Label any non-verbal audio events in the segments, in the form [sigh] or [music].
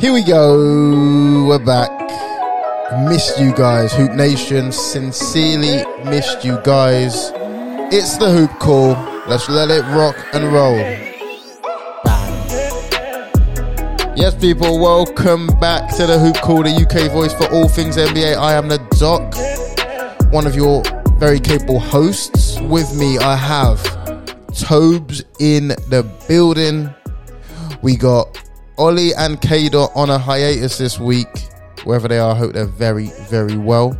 Here we go. We're back. Missed you guys, Hoop Nation. Sincerely missed you guys. It's the Hoop Call. Let's let it rock and roll. Yes, people, welcome back to the Hoop Call, the UK voice for all things NBA. I am the Doc, one of your very capable hosts. With me, I have Tobes in the building. We got Ollie and Kader on a hiatus this week. Wherever they are, I hope they're very, very well.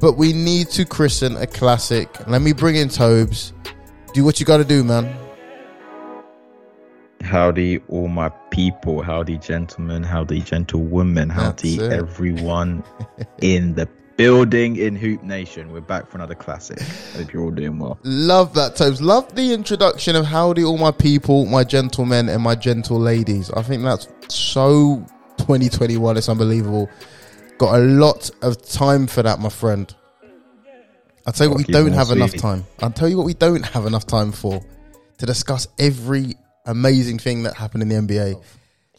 But we need to christen a classic. Let me bring in Tobes. Do what you got to do, man. Howdy, all my people. Howdy, gentlemen. Howdy, gentlewomen. Howdy, everyone in the building in Hoop Nation. We're back for another classic. Hope you're all doing well. Love that, Tobes. Love the introduction of howdy, all my people, my gentlemen, and my gentle ladies. I think that's so 2021. It's unbelievable. Got a lot of time for that, my friend. I'll tell you what we don't have enough time. I'll tell you what we don't have enough time for to discuss every amazing thing that happened in the NBA.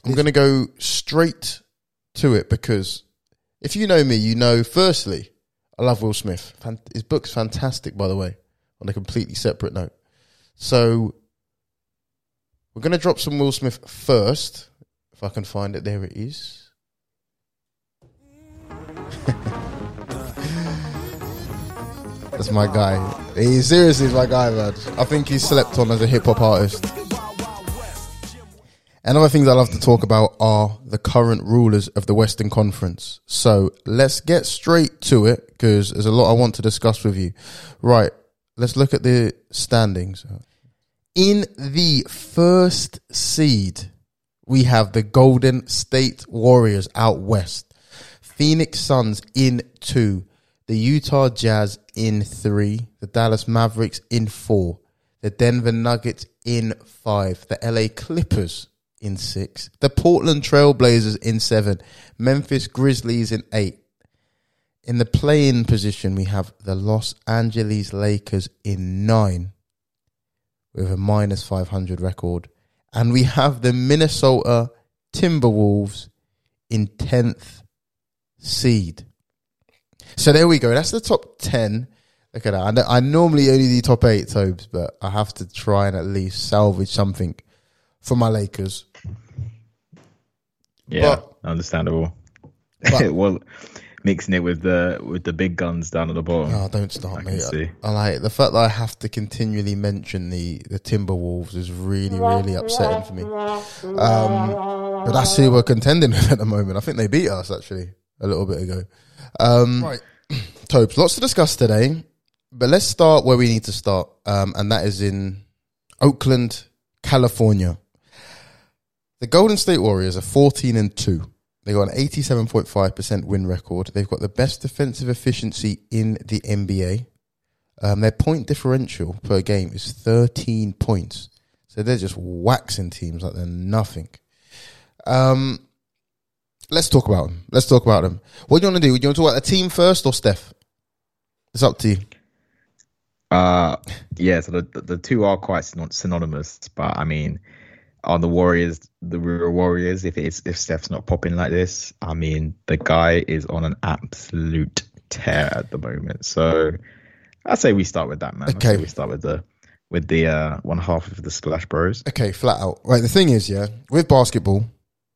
I'm going to go straight to it because if you know me, you know, firstly, I love Will Smith. His book's fantastic, by the way, on a completely separate note. So we're going to drop some Will Smith first. If I can find it, there it is. [laughs] That's my guy. He seriously my guy, man. I think he's slept on as a hip hop artist. And other things I love to talk about are the current rulers of the Western Conference. So let's get straight to it because there's a lot I want to discuss with you. Right, let's look at the standings. In the first seed, we have the Golden State Warriors out west, Phoenix Suns in two, the Utah Jazz in three, the Dallas Mavericks in four, the Denver Nuggets in five, the LA Clippers in six, the Portland Trailblazers in seven, Memphis Grizzlies in eight. In the play-in position, we have the Los Angeles Lakers in nine, with a minus 500 record. And we have the Minnesota Timberwolves in 10th seed. So there we go. That's the top 10. Look at that. I, I normally only do top eight, Tobes, but I have to try and at least salvage something for my Lakers. Yeah, but, understandable. But, [laughs] well, mixing it with the with the big guns down at the bottom. Oh, don't start, me. I, I, like the fact that I have to continually mention the the Timberwolves is really really upsetting for me. Um, but that's who we're contending [laughs] with at the moment. I think they beat us actually a little bit ago. Um, right, [clears throat] Tobes, lots to discuss today, but let's start where we need to start, um, and that is in Oakland, California. The Golden State Warriors are 14 and 2. They got an 87.5% win record. They've got the best defensive efficiency in the NBA. Um, their point differential per game is 13 points. So they're just waxing teams like they're nothing. Um, let's talk about them. Let's talk about them. What do you want to do? Do you want to talk about the team first or Steph? It's up to you. Uh, yeah, so the, the two are quite synonymous, but I mean, are the Warriors the real Warriors if it's if Steph's not popping like this. I mean, the guy is on an absolute tear at the moment. So I say we start with that, man. Okay, we start with the with the uh, one half of the Splash Bros. Okay, flat out. Right. The thing is, yeah, with basketball,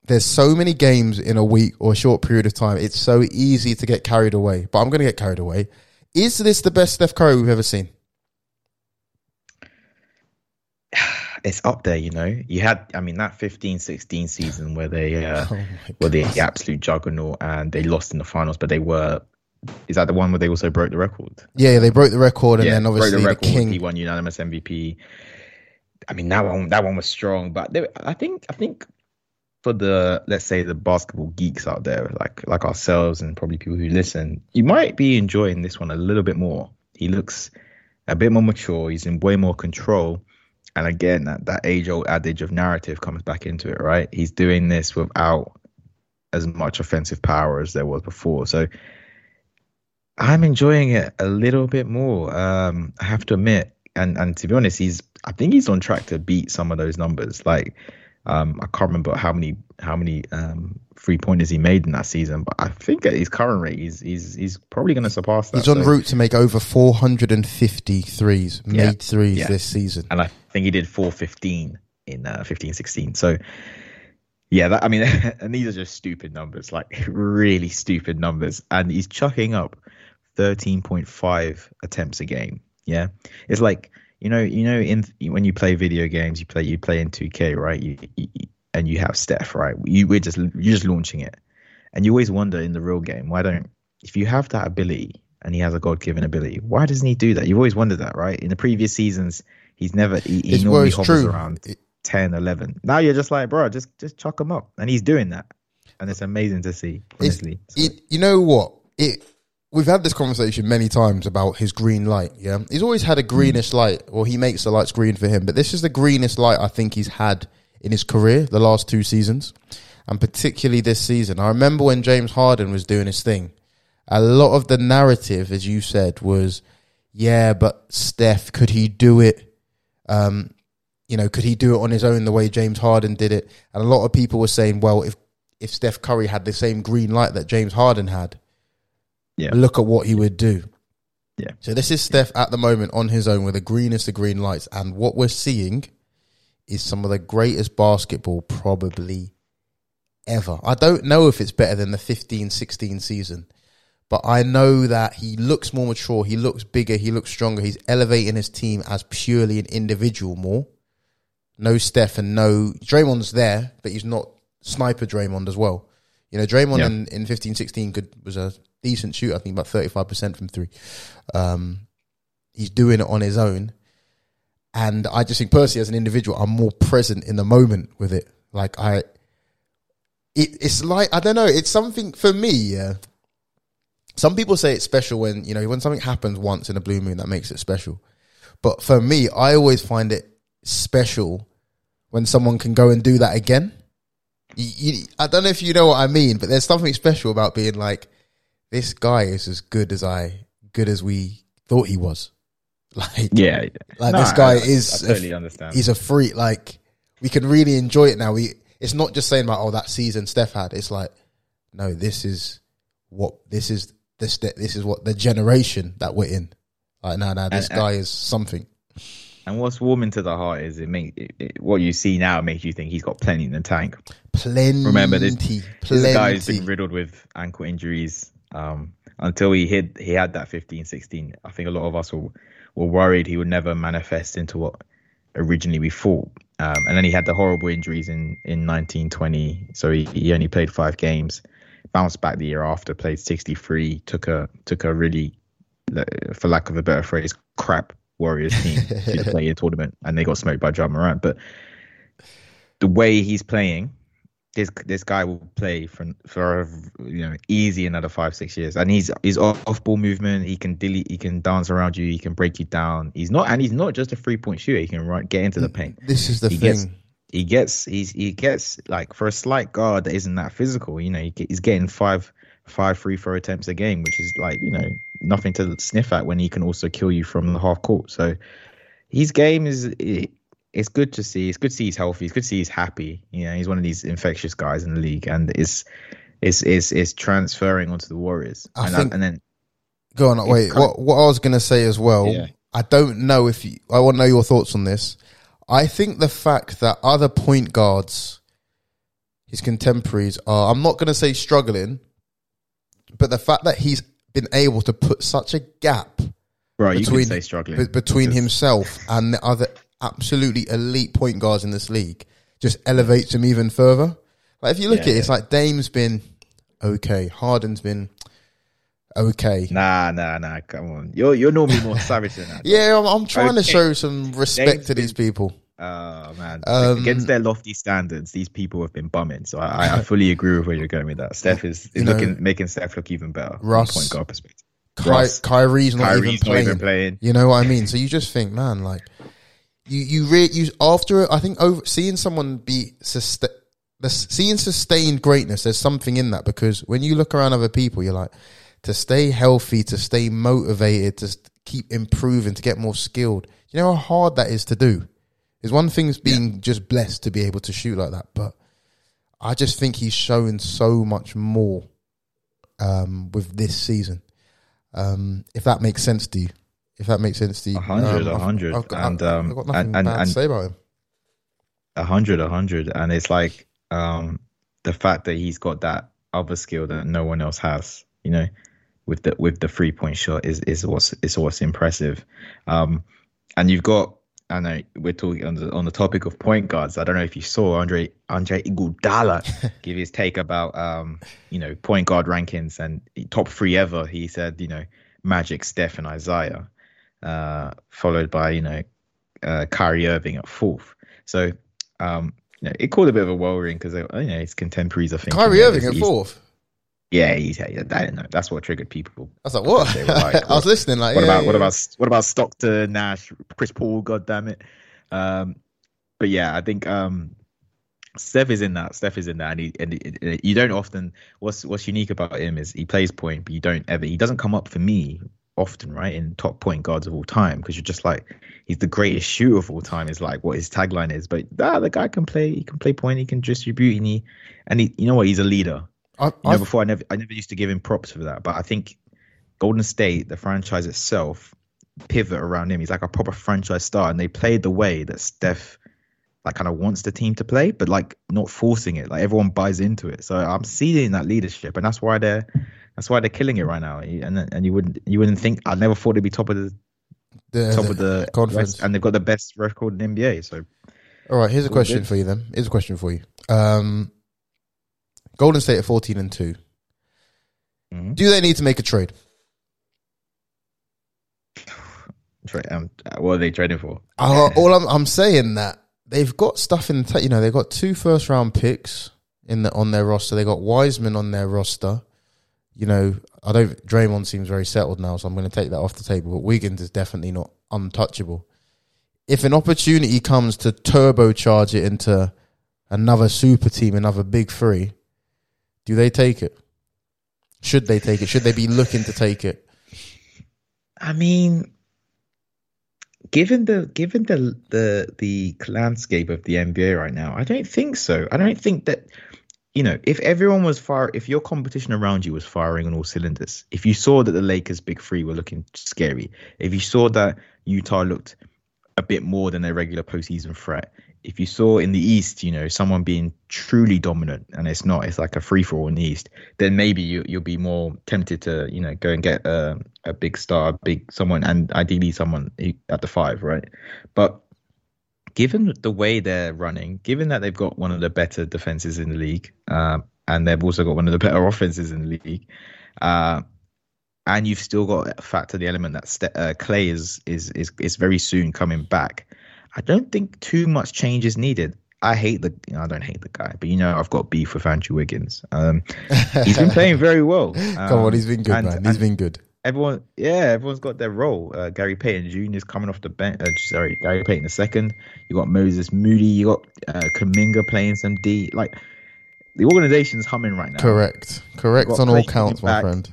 there's so many games in a week or a short period of time. It's so easy to get carried away. But I'm going to get carried away. Is this the best Steph Curry we've ever seen? It's up there, you know. You had, I mean, that 15-16 season where they uh, [laughs] oh were the, the absolute juggernaut and they lost in the finals, but they were. Is that the one where they also broke the record? Yeah, yeah they broke the record, and yeah, then obviously the, record, the King he won unanimous MVP. I mean, that one that one was strong, but they, I think I think for the let's say the basketball geeks out there, like like ourselves and probably people who listen, you might be enjoying this one a little bit more. He looks a bit more mature. He's in way more control and again, that, that age old adage of narrative comes back into it, right? He's doing this without as much offensive power as there was before. So I'm enjoying it a little bit more. Um, I have to admit, and and to be honest, he's I think he's on track to beat some of those numbers. Like Um, I can't remember how many how many um, three pointers he made in that season, but I think at his current rate, he's he's he's probably going to surpass that. He's on so- route to make over 450 threes, Yeah. made threes Yeah. this season. and I think he did 415 in uh, 15 16. So yeah, that, I mean, [laughs] and these are just stupid numbers, like [laughs] really stupid numbers. And he's chucking up 13.5 attempts a game. Yeah, it's like you know, you know, in when you play video games, you play you play in 2K, right? You, you and you have Steph, right? You we're just you're just launching it, and you always wonder in the real game why don't if you have that ability and he has a God given ability, why doesn't he do that? You've always wondered that, right? In the previous seasons, he's never he, he well, normally hovers true. around It- 10, 11. Now you're just like, bro, just just chuck him up, and he's doing that, and it's amazing to see. Honestly, So- it, you know what? It we've had this conversation many times about his green light. Yeah, he's always had a greenish light, or he makes the lights green for him. But this is the greenest light I think he's had in his career, the last two seasons, and particularly this season. I remember when James Harden was doing his thing. A lot of the narrative, as you said, was, yeah, but Steph, could he do it? Um, you know, could he do it on his own the way James Harden did it? And a lot of people were saying, well, if if Steph Curry had the same green light that James Harden had, Yeah. look at what he would do. Yeah. So this is Steph at the moment on his own with the greenest of green lights, and what we're seeing is some of the greatest basketball probably ever. I don't know if it's better than the 15-16 season, but I know that he looks more mature, he looks bigger, he looks stronger. He's elevating his team as purely an individual more. No Steph and no Draymond's there, but he's not sniper Draymond as well. You know, Draymond Yeah. in, in 15 16 could, was a decent shooter, I think about 35% from three. Um, he's doing it on his own. And I just think personally, as an individual, I'm more present in the moment with it. Like, I, it, it's like, I don't know, it's something for me, yeah. Some people say it's special when, you know, when something happens once in a blue moon, that makes it special. But for me, I always find it special when someone can go and do that again. You, you, I don't know if you know what I mean, but there's something special about being like, this guy is as good as I, good as we thought he was. [laughs] Like, yeah, yeah. like No, this guy I- is, I a- totally understand. he's a freak. Like, we can really enjoy it now. We, it's not just saying about, oh, that season Steph had. It's like, no, this is what, this is the, ste- this is what the generation that we're in. Like, no, no, this And- guy is something. And what's warming to the heart is it make it, it, what you see now makes you think he's got plenty in the tank. Plenty. Remember this- plenty. This guy's been riddled with ankle injuries um, until he hit he had that 15, 16. I think a lot of us were, were worried he would never manifest into what originally we thought. Um, and then he had the horrible injuries in in 1920, so he, he only played five games. Bounced back the year after, played 63. Took a took a really, for lack of a better phrase, crap Warriors team [laughs] to the play-in tournament, and they got smoked by Ja Morant. But the way he's playing, this this guy will play for for you know easy another five six years, and he's he's off ball movement. He can delete, he can dance around you, he can break you down. He's not, and he's not just a three point shooter. He can run, get into the paint. This is the He thing. gets- He gets he's he gets like for a slight guard that isn't that physical. You know, he, he's getting five five free throw attempts a game, which is like you know nothing to sniff at when he can also kill you from the half court. So his game is it's good to see. It's good to see he's healthy. It's good to see he's happy. You know, he's one of these infectious guys in the league, and is is is is transferring onto the Warriors. I and, think- and then Go on. Wait. kind What what I was gonna say as well. Yeah. I don't know if you, I want to know your thoughts on this. I think the fact that other point guards, his contemporaries, are I'm not gonna say struggling, but the fact that he's been able to put such a gap bro, you between can say struggling be- between because- himself and the other absolutely elite point guards in this league just elevates him even further. Like if you look Yeah, at it, it's like Dame's been okay, Harden's been okay. Nah, nah, nah. Come on, you're you're normally more [laughs] savage than that. Yeah, I'm, I'm trying to show some respect Dame's to these people. Oh man, Um, against their lofty standards, these people have been bumming. So I, I- [laughs] fully agree with where you're going with that. Steph is, is know, looking making Steph look even better Russ, point guard perspective. Ky- Russ, Kyrie's not Kyrie's even not even playing. You know what I [laughs] mean? So you just think, man, like you you re- you after I think over seeing someone be sustain seeing sustained greatness. There's something in that because when you look around other people, you're like to stay healthy, to stay motivated, to keep improving, to get more skilled. You know how hard that is to do. It's one thing is being just blessed to be able to shoot like that, but I just think he's shown so much more um, with this season. Um, if that makes sense to you, if that makes sense to you, A hundred, um, a I've- hundred. I've got, And, I've um, got nothing and- and- bad to say about him. A hundred, a hundred, and it's like um, the fact that he's got that other skill that no one else has. You know, with the with the three point shot is is what's is what's impressive. Um, and you've got. I know we're talking on the on the topic of point guards. I don't know if you saw Andre Andre Iguodala [laughs] give his take about um you know point guard rankings and top three ever. He said you know Magic, Steph, and Isaiah, uh, followed by you know uh, Kyrie Irving at fourth. So um, you know, it called a bit of a whirlwind because you know his contemporaries. I think Kyrie yeah, Irving at fourth. Yeah, he's, yeah, I don't know. That's what triggered people. I was like, what? Like, [laughs] I was listening. Like, What yeah, about what yeah. about what about Stockton, Nash, Chris Paul? God damn it. Um, but yeah, I think um, Steph is in that. Steph is in that, and, he, and he- you don't often. What's what's unique about him is he plays point, but you don't ever. He doesn't come up for me often, right? In top point guards of all time, because you're just like he's the greatest shooter of all time. Is like what his tagline is. But ah, the guy can play. He can play point. He can distribute, and he and he. You know what? He's a leader. I, You know, before I never I never used to give him props for that, but I think Golden State, the franchise itself, pivot around him. He's like a proper franchise star, and they played the way that Steph like kind of wants the team to play, but like not forcing it. Like everyone buys into it. So I'm seeing that leadership, and that's why they're that's why they're killing it right now. And and you wouldn't you wouldn't think I never thought they'd be top of the the, top of the [laughs] conference. West, and they've got the best record in the NBA. So All right, here's a question good. for you then. Here's a question for you. Um, Golden State at 14 and 2. Mhm. Do they need to make a trade? [sighs] tra- um, what are they trading for? Uh, all I'm, I'm saying that they've got stuff in the, ta- you know, they've got two first round picks in the, on their roster. They got Wiseman on their roster. You know, I don't, Draymond seems very settled now, so I'm going to take that off the table. But Wiggins is definitely not untouchable. If an opportunity comes to turbocharge it into another super team, another big three, do they take it? Should they take it? Should they be looking to take it? I mean, given the given the the the landscape of the NBA right now, I don't think so. I don't think that you know if everyone was fire, if your competition around you was firing on all cylinders, if you saw that the Lakers' big three were looking scary, if you saw that Utah looked a bit more than a regular postseason threat. If you saw in the East, you know, someone being truly dominant, and it's not, it's like a free for all in the East, then maybe you you'll be more tempted to, you know, go and get a, a big star, a big someone, and ideally someone at the five, right? But given the way they're running, given that they've got one of the better defenses in the league, uh, and they've also got one of the better [laughs] offenses in the league, uh, and you've still got to factor the element that Ste- uh, Clay is is is is very soon coming back. I don't think too much change is needed. I hate the, you know, I don't hate the guy, but you know I've got beef with Andrew Wiggins. Um, he's been playing very well. [laughs] Come on, Um, he's been good, and- man. He's and been good. Everyone, yeah, everyone's got their role. Uh, Gary Payton Jr. is coming off the bench. Uh, sorry, Gary Payton the second. You got Moses Moody. You got uh, Kuminga playing some D. Like the organization's humming right now. Correct. Correct on all counts, my back. friend.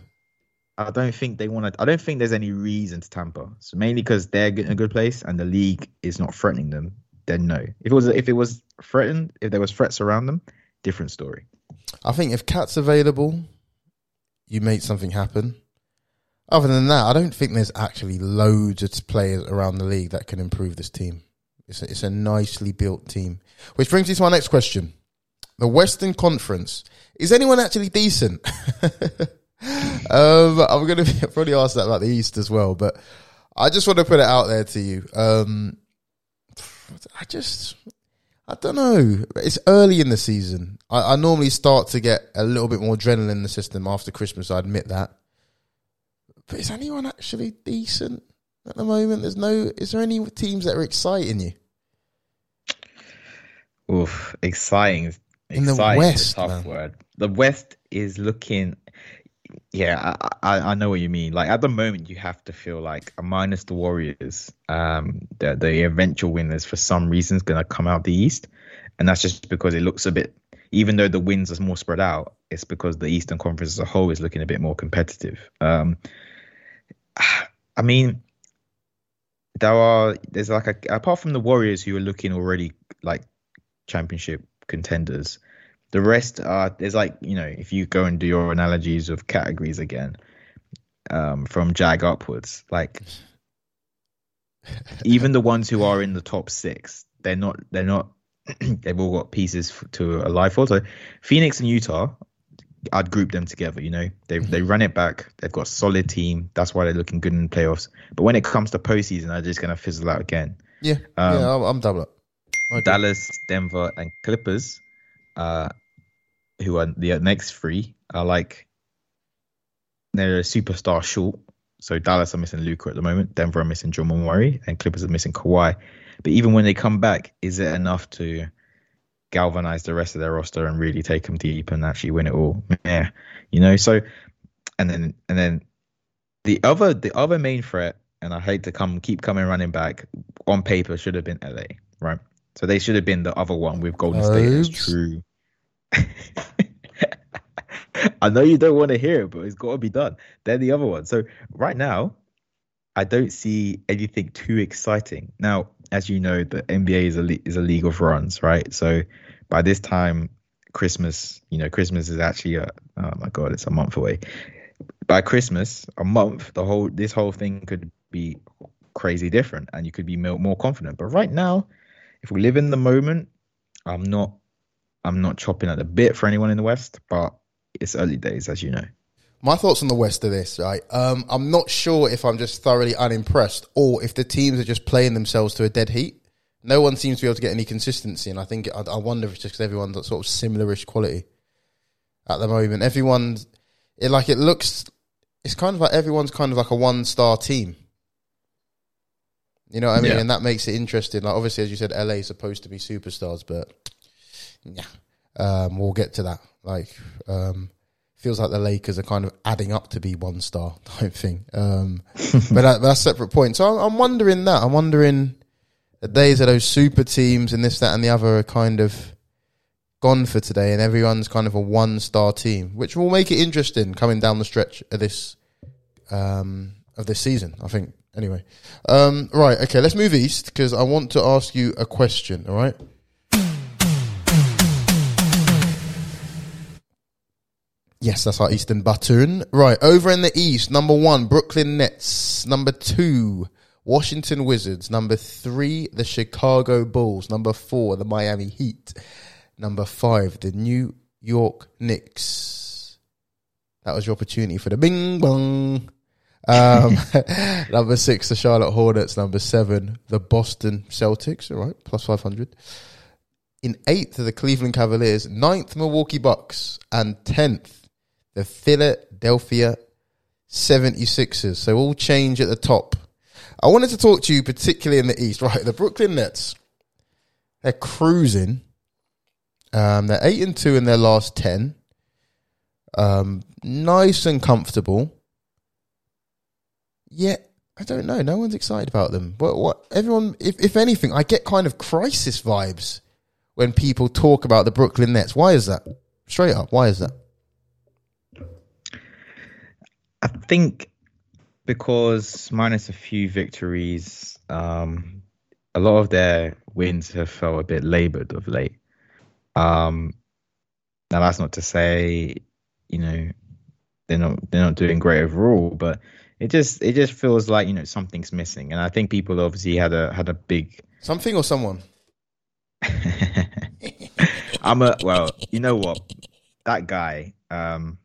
I don't think they want to. I don't think there's any reason to tamper. So mainly because they're in a good place and the league is not threatening them. Then no. If it was, if it was threatened, if there was threats around them, different story. I think if KAT's available, you make something happen. Other than that, I don't think there's actually loads of players around the league that can improve this team. It's a, it's a nicely built team. Which brings me to my next question. The Western Conference. Is anyone actually decent? [laughs] um, I'm going to probably ask that about the East as well, but I just want to put it out there to you. Um, I just, I don't know. It's early in the season. I, I normally start to get a little bit more adrenaline in the system after Christmas. I admit that. But is anyone actually decent at the moment? There's no. Is there any teams that are exciting you? Oof, exciting. In the exciting is a West, tough man. word. The West is looking. Yeah, I, I I know what you mean. Like at the moment, you have to feel like, minus the Warriors, um, the the eventual winners for some reason is gonna come out the East, and that's just because it looks a bit. Even though the wins are more spread out, it's because the Eastern Conference as a whole is looking a bit more competitive. Um, [sighs] I mean, there are there's like a apart from the Warriors who are looking already like championship contenders, the rest are there's like you know if you go and do your analogies of categories again, um, from Jag upwards, like [laughs] even the ones who are in the top six, they're not they're not [clears throat] they've all got pieces to alive for. So Phoenix and Utah, I'd group them together. You know, they mm-hmm. they run it back. They've got a solid team. That's why they're looking good in the playoffs. But when it comes to postseason, they're just gonna fizzle out again. Yeah, um, yeah, I'm, I'm double up. Dallas, Denver, and Clippers, uh, who are the next three, are like they're a superstar short. So Dallas are missing Luka at the moment. Denver are missing Jamal Murray, and Clippers are missing Kawhi. But even when they come back, is it enough to galvanize the rest of their roster and really take them deep and actually win it all? Yeah, you know. So, and then and then the other the other main threat, and I hate to come keep coming running back on paper should have been LA, right? So they should have been the other one with Golden State as true. [laughs] I know you don't want to hear it, but it's got to be done. They're the other one. So right now, I don't see anything too exciting. Now, as you know, the NBA is a is a league of runs, right? So by this time, Christmas, you know, Christmas is actually a oh my god, it's a month away. By Christmas, a month, the whole this whole thing could be crazy different, and you could be more confident. But right now, if we live in the moment, I'm not I'm not chopping at the bit for anyone in the West, but it's early days, as you know. My thoughts on the West are this, right? Um, I'm not sure if I'm just thoroughly unimpressed or if the teams are just playing themselves to a dead heat. No one seems to be able to get any consistency, and I think I, I wonder if it's just because everyone's at sort of similarish quality at the moment. Everyone's it like it looks. It's kind of like everyone's kind of like a one star team. You know what I mean? Yeah. And that makes it interesting. Like obviously, as you said, LA is supposed to be superstars, but yeah, um, we'll get to that. Like, um, feels like the Lakers are kind of adding up to be one star [laughs] type thing. Um, [laughs] but that, that's a separate point. So I'm, I'm, wondering that. I'm wondering the days of those super teams and this, that, and the other are kind of gone for today, and everyone's kind of a one star team, which will make it interesting coming down the stretch of this um, of this season. I think. Anyway, um, right. Okay, let's move east because I want to ask you a question. All right. Yes, that's our Eastern button. Right, over in the East, number one, Brooklyn Nets. Number two, Washington Wizards. Number three, the Chicago Bulls. Number four, the Miami Heat. Number five, the New York Knicks. That was your opportunity for the bing bong. Um, [laughs] number six, the Charlotte Hornets. Number seven, the Boston Celtics. All right, plus 500. In eighth, the Cleveland Cavaliers. Ninth, Milwaukee Bucks. And tenth, the Philadelphia 76ers. So all change at the top. I wanted to talk to you particularly in the East, [laughs] right? The Brooklyn Nets, they're cruising. Um, they're eight and two in their last ten. Um, nice and comfortable. Yet I don't know. No one's excited about them. But What? Everyone. If if anything, I get kind of crisis vibes when people talk about the Brooklyn Nets. Why is that? Straight up, why is that? I think because minus a few victories, um, a lot of their wins have felt a bit laboured of late. Um, now that's not to say, you know, they're not they're not doing great overall, but it just it just feels like you know something's missing, and I think people obviously had a had a big something or someone. [laughs] I'm a well, you know what, that guy. Um,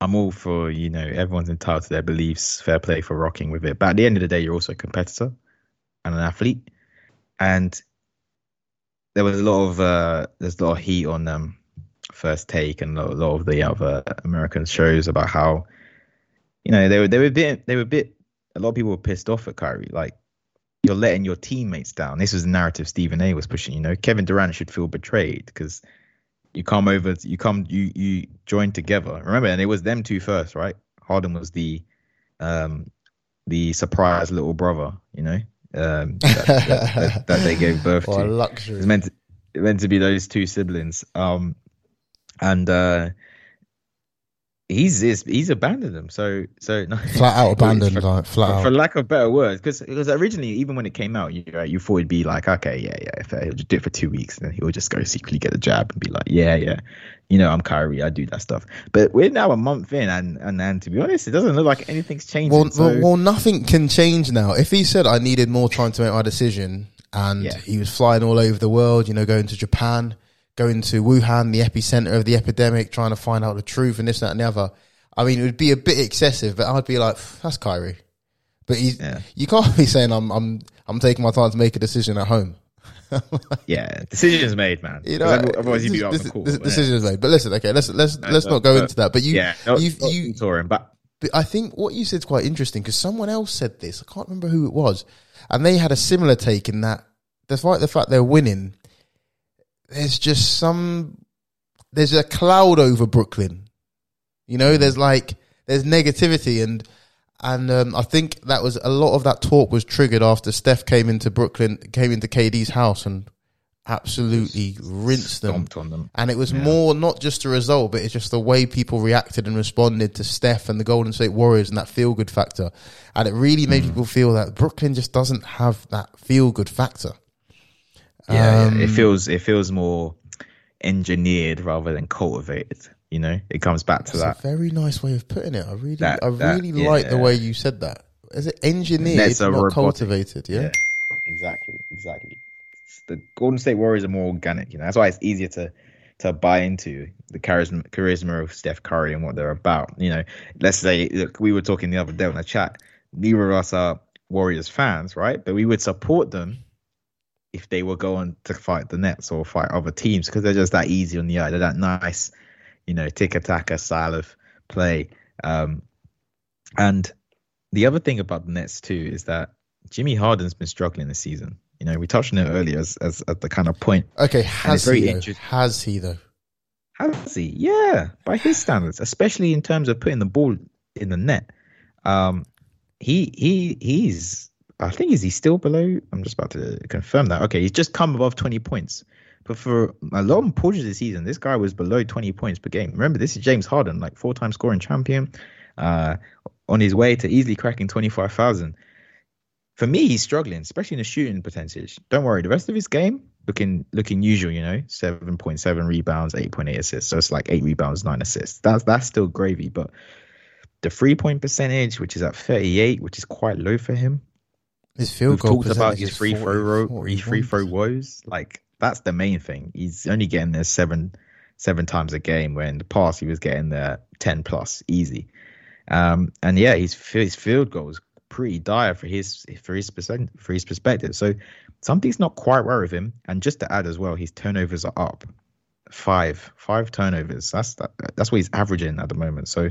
I'm all for you know everyone's entitled to their beliefs, fair play for rocking with it. But at the end of the day, you're also a competitor and an athlete, and there was a lot of uh, there's a lot of heat on um, first take and a lot, a lot of the other American shows about how you know they were they were a bit they were a bit a lot of people were pissed off at Kyrie like you're letting your teammates down. This was the narrative Stephen A was pushing. You know, Kevin Durant should feel betrayed because you come over, you come, you you join together. Remember, and it was them two first, right? Harden was the um the surprise little brother, you know, um that, that, that, that they gave [laughs] birth to. luxury. It's meant to, meant to be those two siblings. Um, and uh, he's he's, he's abandoned them. So so no, flat out [laughs] abandoned, for, like flat for, out. for lack of better words, because because originally even when it came out, you you thought it'd be like okay, yeah, yeah, fair. Uh, he'll just do it for two weeks, and then he'll just go secretly get the jab and be like, yeah, yeah, you know, I'm Kyrie, I do that stuff. But we're now a month in, and and, and to be honest, it doesn't look like anything's changing. Well, so, well, well, nothing can change now. If he said I needed more time to make my decision, and Yeah. he was flying all over the world, you know, going to Japan, going to Wuhan, the epicenter of the epidemic, trying to find out the truth and this, that, and the other. I mean, it would be a bit excessive, but I'd be like, that's Kyrie. But he's, Yeah. you can't be saying I'm, I'm, I'm taking my time to make a decision at home. [laughs] yeah, decisions made, man. You know, otherwise you'd be this- the court. this- but yeah. decision is made. But listen, okay, let's let's let's no, not go but- into that. But you, yeah, no, you, not you, touring, but But I think what you said is quite interesting because someone else said this. I can't remember who it was, and they had a similar take in that, despite the fact they're winning, there's just some, there's a cloud over Brooklyn. You know, there's like there's negativity, and and um, I think that was a lot of that talk was triggered after Steph came into Brooklyn, came into KD's house, and absolutely rinsed them. them. And it was more not just a result, but it's just the way people reacted and responded to Steph and the Golden State Warriors and that feel good factor. And it really made people feel that Brooklyn just doesn't have that feel good factor. Yeah, Um, yeah, it feels it feels more engineered rather than cultivated. You know, it comes back to That's that. a very nice way of putting it. I really, That- I that- really like the way you said that. Is it engineered, Nets not robotic. cultivated? Yeah. Yeah, exactly, exactly. The Golden State Warriors are more organic. You know, that's why it's easier to to buy into the charisma charisma of Steph Curry and what they're about. You know, let's say look, we were talking the other day on the chat. Neither of us are Warriors fans, right? But we would support them if they were going to fight the Nets or fight other teams because they're just that easy on the eye. They're that nice, you know, tick taka style of play. Um, and the other thing about the Nets too is that Jimmy Harden's been struggling this season. You know, we touched on it earlier as, as at the kind of point. Okay. Has he? Though? Has he though? Has he? Yeah, by his standards, especially in terms of putting the ball in the net. Um, he he he's. I think is he still below? I'm just about to confirm that. Okay, he's just come above 20 points. But for a long portion of the season, this guy was below 20 points per game. Remember, this is James Harden, like four-time scoring champion, uh, on his way to easily cracking 25,000. For me, he's struggling, especially in the shooting percentage. Don't worry, the rest of his game looking looking usual. You know, seven point seven rebounds, eight point eight assists. So it's like eight rebounds, nine assists. That's that's still gravy. But the three point percentage, which is at 38, which is quite low for him, His field We've goal talked about his free 40, throw ro- 41. his free throw woes. Like that's the main thing. He's only getting there seven seven times a game, When in the past he was getting there ten plus easy. Um, and yeah, his his field goal is pretty dire for his for his percent for his perspective. So something's not quite right with him. And just to add as well, his turnovers are up five five turnovers. That's that, that's what he's averaging at the moment. So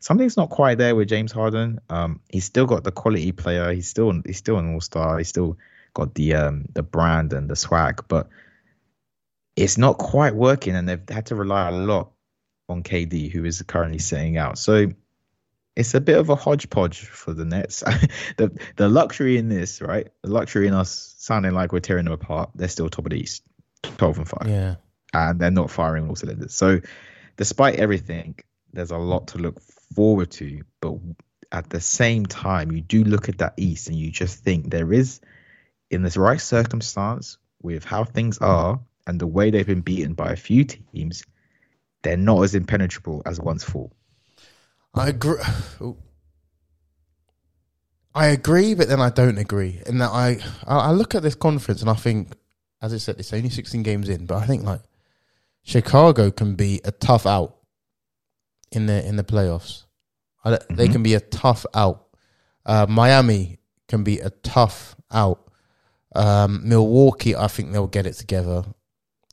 something's not quite there with James Harden. Um, he's still got the quality player. He's still he's still an all star. He's still got the um the brand and the swag, but it's not quite working, and they've had to rely a lot on KD, who is currently sitting out. So it's a bit of a hodgepodge for the Nets. [laughs] the the luxury in this, right? The luxury in us sounding like we're tearing them apart. They're still top of the East, twelve and five Yeah. and they're not firing all cylinders. So, despite everything, there's a lot to look forward to. But at the same time, you do look at that East and you just think there is, in this right circumstance, with how things are and the way they've been beaten by a few teams, they're not as impenetrable as once thought. I agree. I agree, but then I don't agree. In that I, I I look at this conference and I think, as I said, it's only 16 games in, but I think like Chicago can be a tough out in the in the playoffs. I, don't- They can be a tough out. Uh, Miami can be a tough out. Um, Milwaukee, I think they'll get it together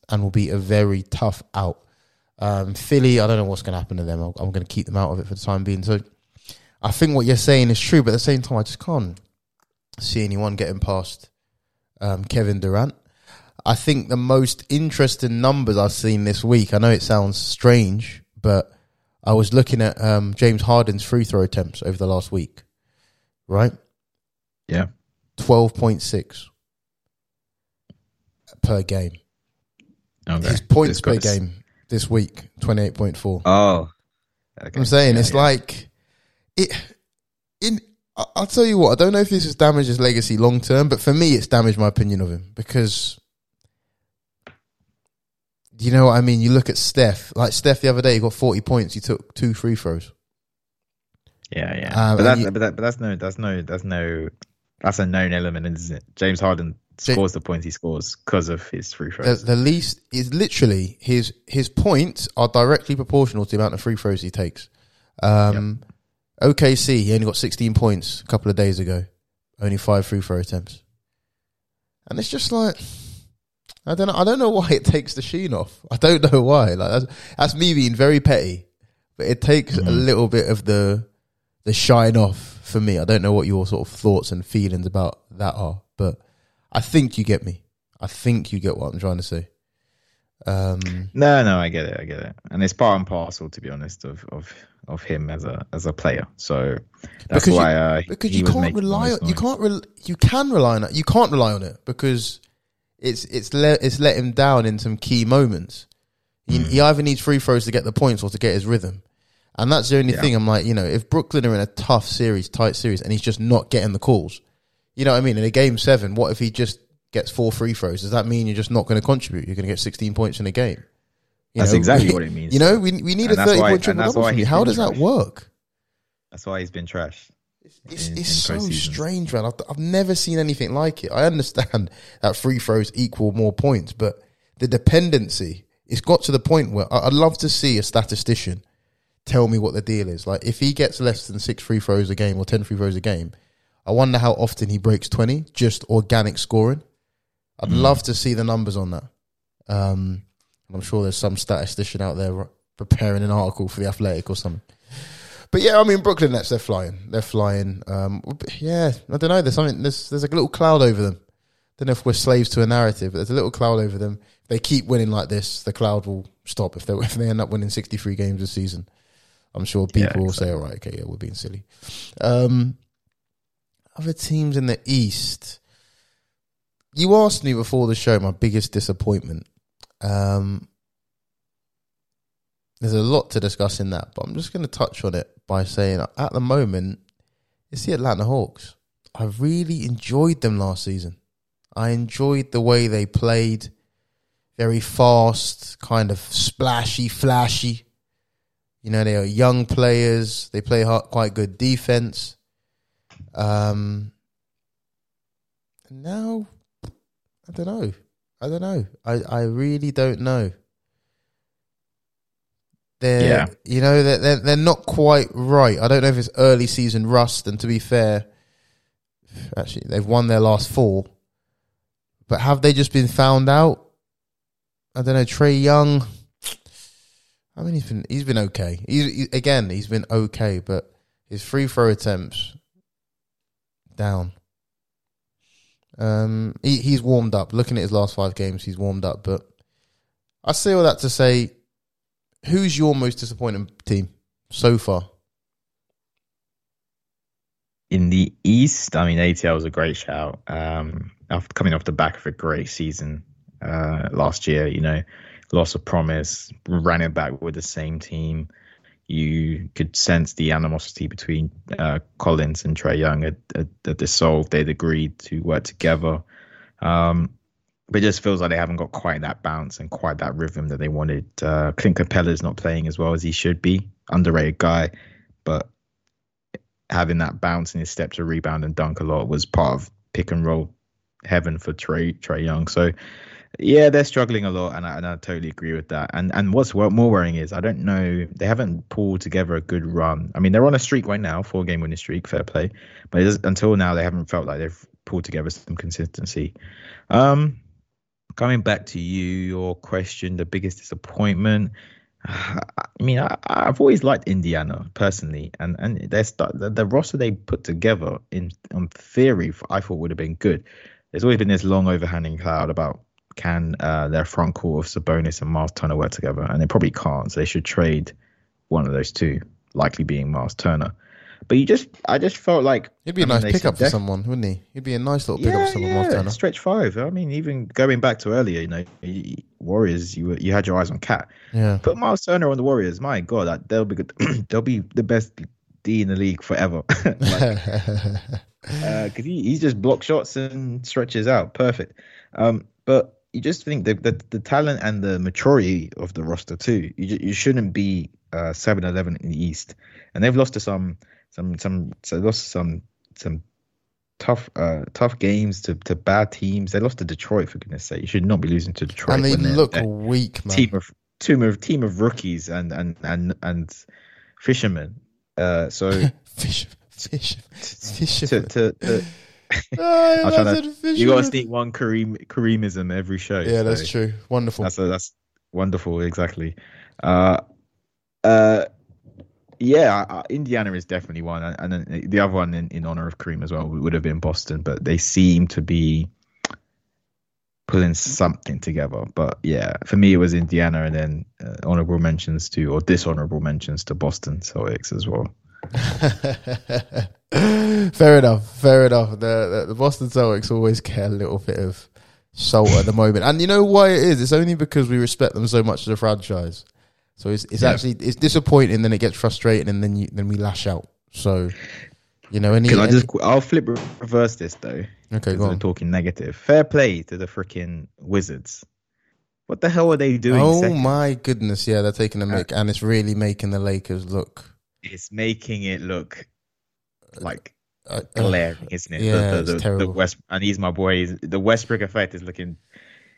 and will be a very tough out. Um, Philly, I don't know what's going to happen to them. I'm, I'm going to keep them out of it for the time being. So I think what you're saying is true, but at the same time, I just can't see anyone getting past um, Kevin Durant. I think the most interesting numbers I've seen this week, I know it sounds strange, but I was looking at um, James Harden's free throw attempts over the last week, right? Yeah. 12.6 per game. Okay. His points per game this week, 28.4. Oh, Okay. I'm saying Yeah, it's yeah. like it. In I'll tell you what. I don't know if this has damaged his legacy long term, but for me, it's damaged my opinion of him because. You know what I mean? You look at Steph. Like Steph the other day, he got 40 points. He took two free throws. Yeah, yeah. Um, but, that's, you- but, that, but that's no, that's no, that's no, that's a known element, isn't it? James Harden scores the points he scores because of his free throws. the least is literally his his points are directly proportional to the amount of free throws he takes. Um, OKC, he only got 16 points a couple of days ago, only five free throw attempts, and it's just like I don't know. I don't know why it takes the sheen off. I don't know why. Like that's, that's me being very petty, but it takes a Mhm. little bit of the the shine off for me. I don't know what your sort of thoughts and feelings about that are, but I think you get me. I think you get what I'm trying to say. Um, No, no, I get it, I get it, and it's part and parcel, to be honest, of of of him as a as a player. So that's Because you- why uh, because you can't rely on you can't re- you can rely on it. You can't rely on it because it's it's let it's let him down in some key moments. He, Mm. he either needs free throws to get the points or to get his rhythm, and that's the only Yeah. thing. I'm like, you know, if Brooklyn are in a tough series, tight series, and he's just not getting the calls, you know what I mean? In a game seven, what if he just gets four free throws? Does that mean you're just not going to contribute? You're going to get 16 points in a game. You That's know, exactly what it means. You know, we we need And a that's 30 why- point triple double. How does that trashed. work? That's why he's been trashed. It's, in- it's in so strange, man. I've, I've never seen anything like it. I understand [laughs] that free throws equal more points, but the dependency, it's got to the point where I- I'd love to see a statistician tell me what the deal is. Like, if he gets less than six free throws a game or 10 free throws a game, I wonder how often he breaks 20, just organic scoring. I'd Mm. love to see the numbers on that. Um, I'm sure there's some statistician out there preparing an article for the Athletic or something. But yeah, I mean Brooklyn Nets, they're flying. They're flying. Um, yeah, I don't know. There's something. There's there's a little cloud over them. I don't know if we're slaves to a narrative, but there's a little cloud over them. If they keep winning like this, the cloud will stop. If they [laughs] if they end up winning 63 games this season, I'm sure people Yeah, will say, "All right, okay, yeah, we're being silly." Um, other teams in the East. You asked me before the show my biggest disappointment. Um, there's a lot to discuss in that, but I'm just going to touch on it by saying at the moment, it's the Atlanta Hawks. I really enjoyed them last season. I enjoyed the way they played. Very fast, kind of splashy, flashy. You know, they are young players. They play quite good defense. Um, now, I don't know. I don't know. I, I really don't know. They're, Yeah. you know, they're, they're, they're not quite right. I don't know if it's early season rust. And to be fair, actually, they've won their last four. But have they just been found out? I don't know. Trae Young. I mean, he's been he's been okay. He's he, again, he's been okay, but his free throw attempts down. Um, he he's warmed up. Looking at his last five games, he's warmed up. But I say all that to say, who's your most disappointing team so far? In the East, I mean, ATL was a great shout. Um, after coming off the back of a great season uh, last year, you know, loss of promise, ran it back with the same team. You could sense the animosity between uh, Collins and Trae Young had, dissolved. They'd agreed to work together. Um, but it just feels like they haven't got quite that bounce and quite that rhythm that they wanted. Uh, Clint Capela's not playing as well as he should be. Underrated guy, but having that bounce in his step to rebound and dunk a lot was part of pick and roll heaven for Trae Trae Young. So yeah, they're struggling a lot, and I, and I totally agree with that. And and what's more worrying is I don't know they haven't pulled together a good run. I mean, they're on a streak right now, four game winning streak, fair play. But is, until now, they haven't felt like they've pulled together some consistency. Um, coming back to you, your question, the biggest disappointment. [sighs] I mean, I, I've always liked Indiana personally, and and their the, the roster they put together in on theory, I thought would have been good. There's always been this long overhanging cloud about can uh, their front court of Sabonis and Miles Turner work together, and they probably can't. So they should trade one of those two, likely being Miles Turner. But you just, I just felt like He'd be a I nice pickup for def- someone, wouldn't he? He'd be a nice little pickup Yeah, for someone, yeah, stretch five. I mean, even going back to earlier, you know, Warriors, you were, you had your eyes on KAT. Yeah. Put Miles Turner on the Warriors. My God, that, they'll be good. [clears throat] they'll be the best D in the league forever. [laughs] Because [laughs] he, he just blocks shots and stretches out. Perfect. Um, but you just think that the, the talent and the maturity of the roster too. You you shouldn't be uh 7-11 in the East, and they've lost to some some some so lost some some tough uh tough games to to bad teams. They lost to Detroit for goodness sake. You should not be losing to Detroit. and they look they're- weak, man. team of team of team of rookies and and and and fishermen. Uh, so Fish, fish, fish. to, to, to Oh, I'm I trying to- fisherman. you got to sneak one Kareem Kareemism every show. Yeah, that's so true. Wonderful. That's that's wonderful. Exactly. Uh, uh, yeah, Indiana is definitely one, and then the other one in, in honor of Kareem as well would have been Boston, but they seem to be pulling something together. But yeah, for me it was Indiana, and then uh, honorable mentions to or dishonorable mentions to Boston Celtics as well. [laughs] fair enough. Fair enough. The, the the Boston Celtics always get a little bit of salt at the moment, and you know why it is? It's only because we respect them so much as a franchise. So it's it's Yeah. actually it's disappointing. Then it gets frustrating, and then you then we lash out. So you know, any, Can I just I'll flip reverse this though. okay, go we're on. talking negative. Fair play to the freaking Wizards. What the hell are they doing? Oh second? my goodness! Yeah, they're taking a mick, and it's really making the Lakers look. It's making it look like Uh, uh, glaring, isn't it? yeah, the, it's the, the, the terrible. West, and he's my boy. he's- The Westbrook effect is looking,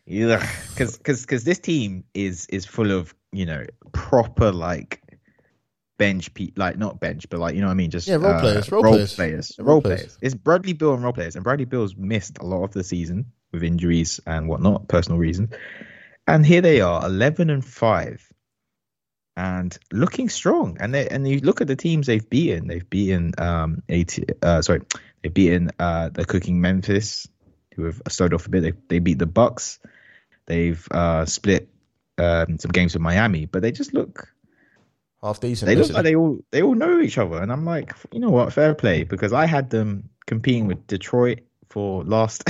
because because because this team is is full of you know proper like bench pe like not bench but like you know what I mean just Yeah, role uh, players, role role players. players role role players. players. It's Bradley Beal and role players, and Bradley Beal's missed a lot of the season with injuries and whatnot, personal reasons. And here they are, eleven and five, and looking strong. And they and you look at the teams they've beaten. They've beaten um eighty. Uh, sorry, they've beaten uh the cooking Memphis, who have started off a bit. They they beat the Bucks. They've uh split um some games with Miami, but they just look half decent. they look like they all they all know each other, and I'm like, you know what, fair play, because I had them competing with Detroit for last,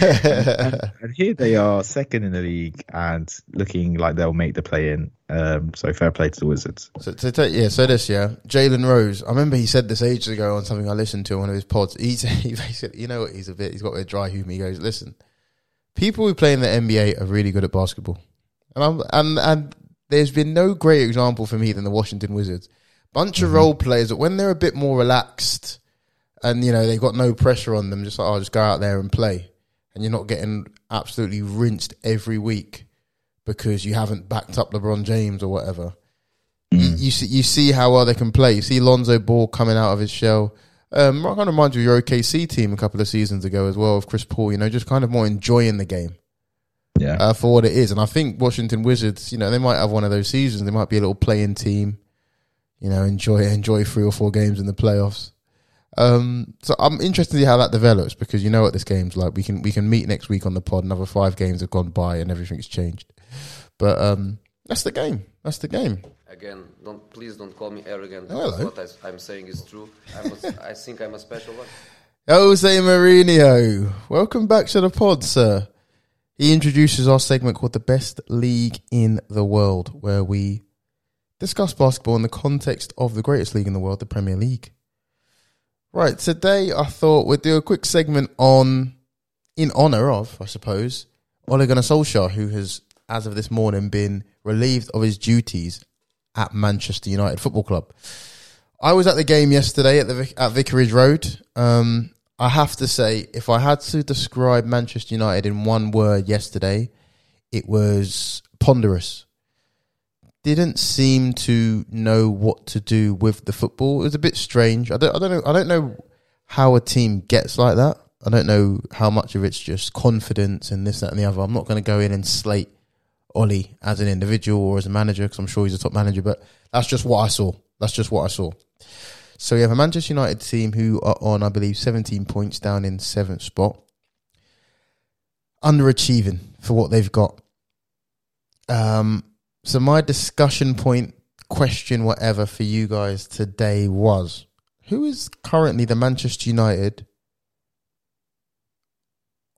and, [laughs] and here they are, second in the league, and looking like they'll make the play in. Um, so fair play to the Wizards. So, to take, yeah, so this, yeah, Jalen Rose. I remember he said this ages ago on something I listened to on one of his pods. He said, [laughs] he basically, you know what, he's a bit, he's got a bit of dry humor. He goes, listen, people who play in the NBA are really good at basketball. And I'm, and, and there's been no great example for me than the Washington Wizards. Bunch of mm-hmm. role players that when they're a bit more relaxed and, you know, they've got no pressure on them, just like, oh, just go out there and play. And you're not getting absolutely rinsed every week because you haven't backed up LeBron James or whatever. You, mm. you see, you see how well they can play. You see Lonzo Ball coming out of his shell. Um, I kind of remind you of your OKC team a couple of seasons ago as well, of Chris Paul. You know, just kind of more enjoying the game Yeah, uh, for what it is. And I think Washington Wizards, you know, they might have one of those seasons. They might be a little playing team. You know, enjoy enjoy three or four games in the playoffs. Um, so I'm interested to see how that develops because you know what this game's like. We can we can meet next week on the pod. Another five games have gone by and everything's changed. But um, that's the game. That's the game. Again, don't please don't call me arrogant. Hello. What I, I'm saying is true. I'm a, I think I'm a special one. Jose Mourinho, welcome back to the pod, sir. He introduces our segment called the Best League in the World, where we discuss basketball in the context of the greatest league in the world, the Premier League. Right, today I thought we'd do a quick segment on, in honour of, I suppose, Ole Gunnar Solskjaer, who has, as of this morning, been relieved of his duties at Manchester United Football Club. I was at the game yesterday at the at Vicarage Road. Um, I have to say, if I had to describe Manchester United in one word yesterday, it was ponderous. Didn't seem to know what to do with the football. It was a bit strange. I don't, I don't know. I don't know how a team gets like that. I don't know how much of it's just confidence and this, that, and the other. I'm not going to go in and slate Ollie as an individual or as a manager because I'm sure he's a top manager, but that's just what I saw. That's just what I saw. So we have a Manchester United team who are on, I believe, 17 points down in seventh spot, underachieving for what they've got. Um, so my discussion point, question, whatever for you guys today was: who is currently the Manchester United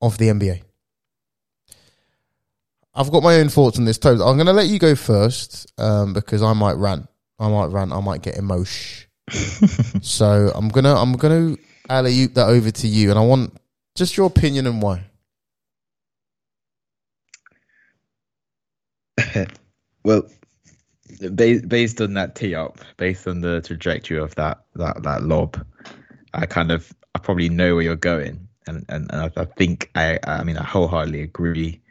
of the NBA? I've got my own thoughts on this, Toad. I'm going to let you go first um, because I might rant. I might rant. I might get emotion. [laughs] so I'm gonna I'm gonna alley oop that over to you, and I want just your opinion and why. [laughs] well, based based on that tee up, based on the trajectory of that that that lob, I kind of I probably know where you're going, and and, and I, I think I I mean I wholeheartedly agree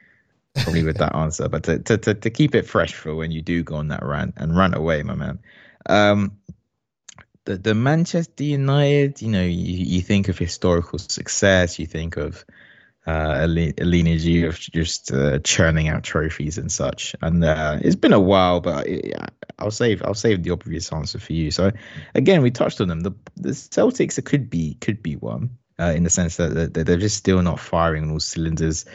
probably with that answer. But to, to to to keep it fresh for when you do go on that rant and run away, my man. Um, the the Manchester United, you know, you, you think of historical success, you think of uh, a, lineage of just uh, churning out trophies and such. And uh, it's been a while, but I'll save I'll save the obvious answer for you. So again, we touched on them. The the Celtics could be could be one. Uh, in the sense that, they're just still not firing on all cylinders.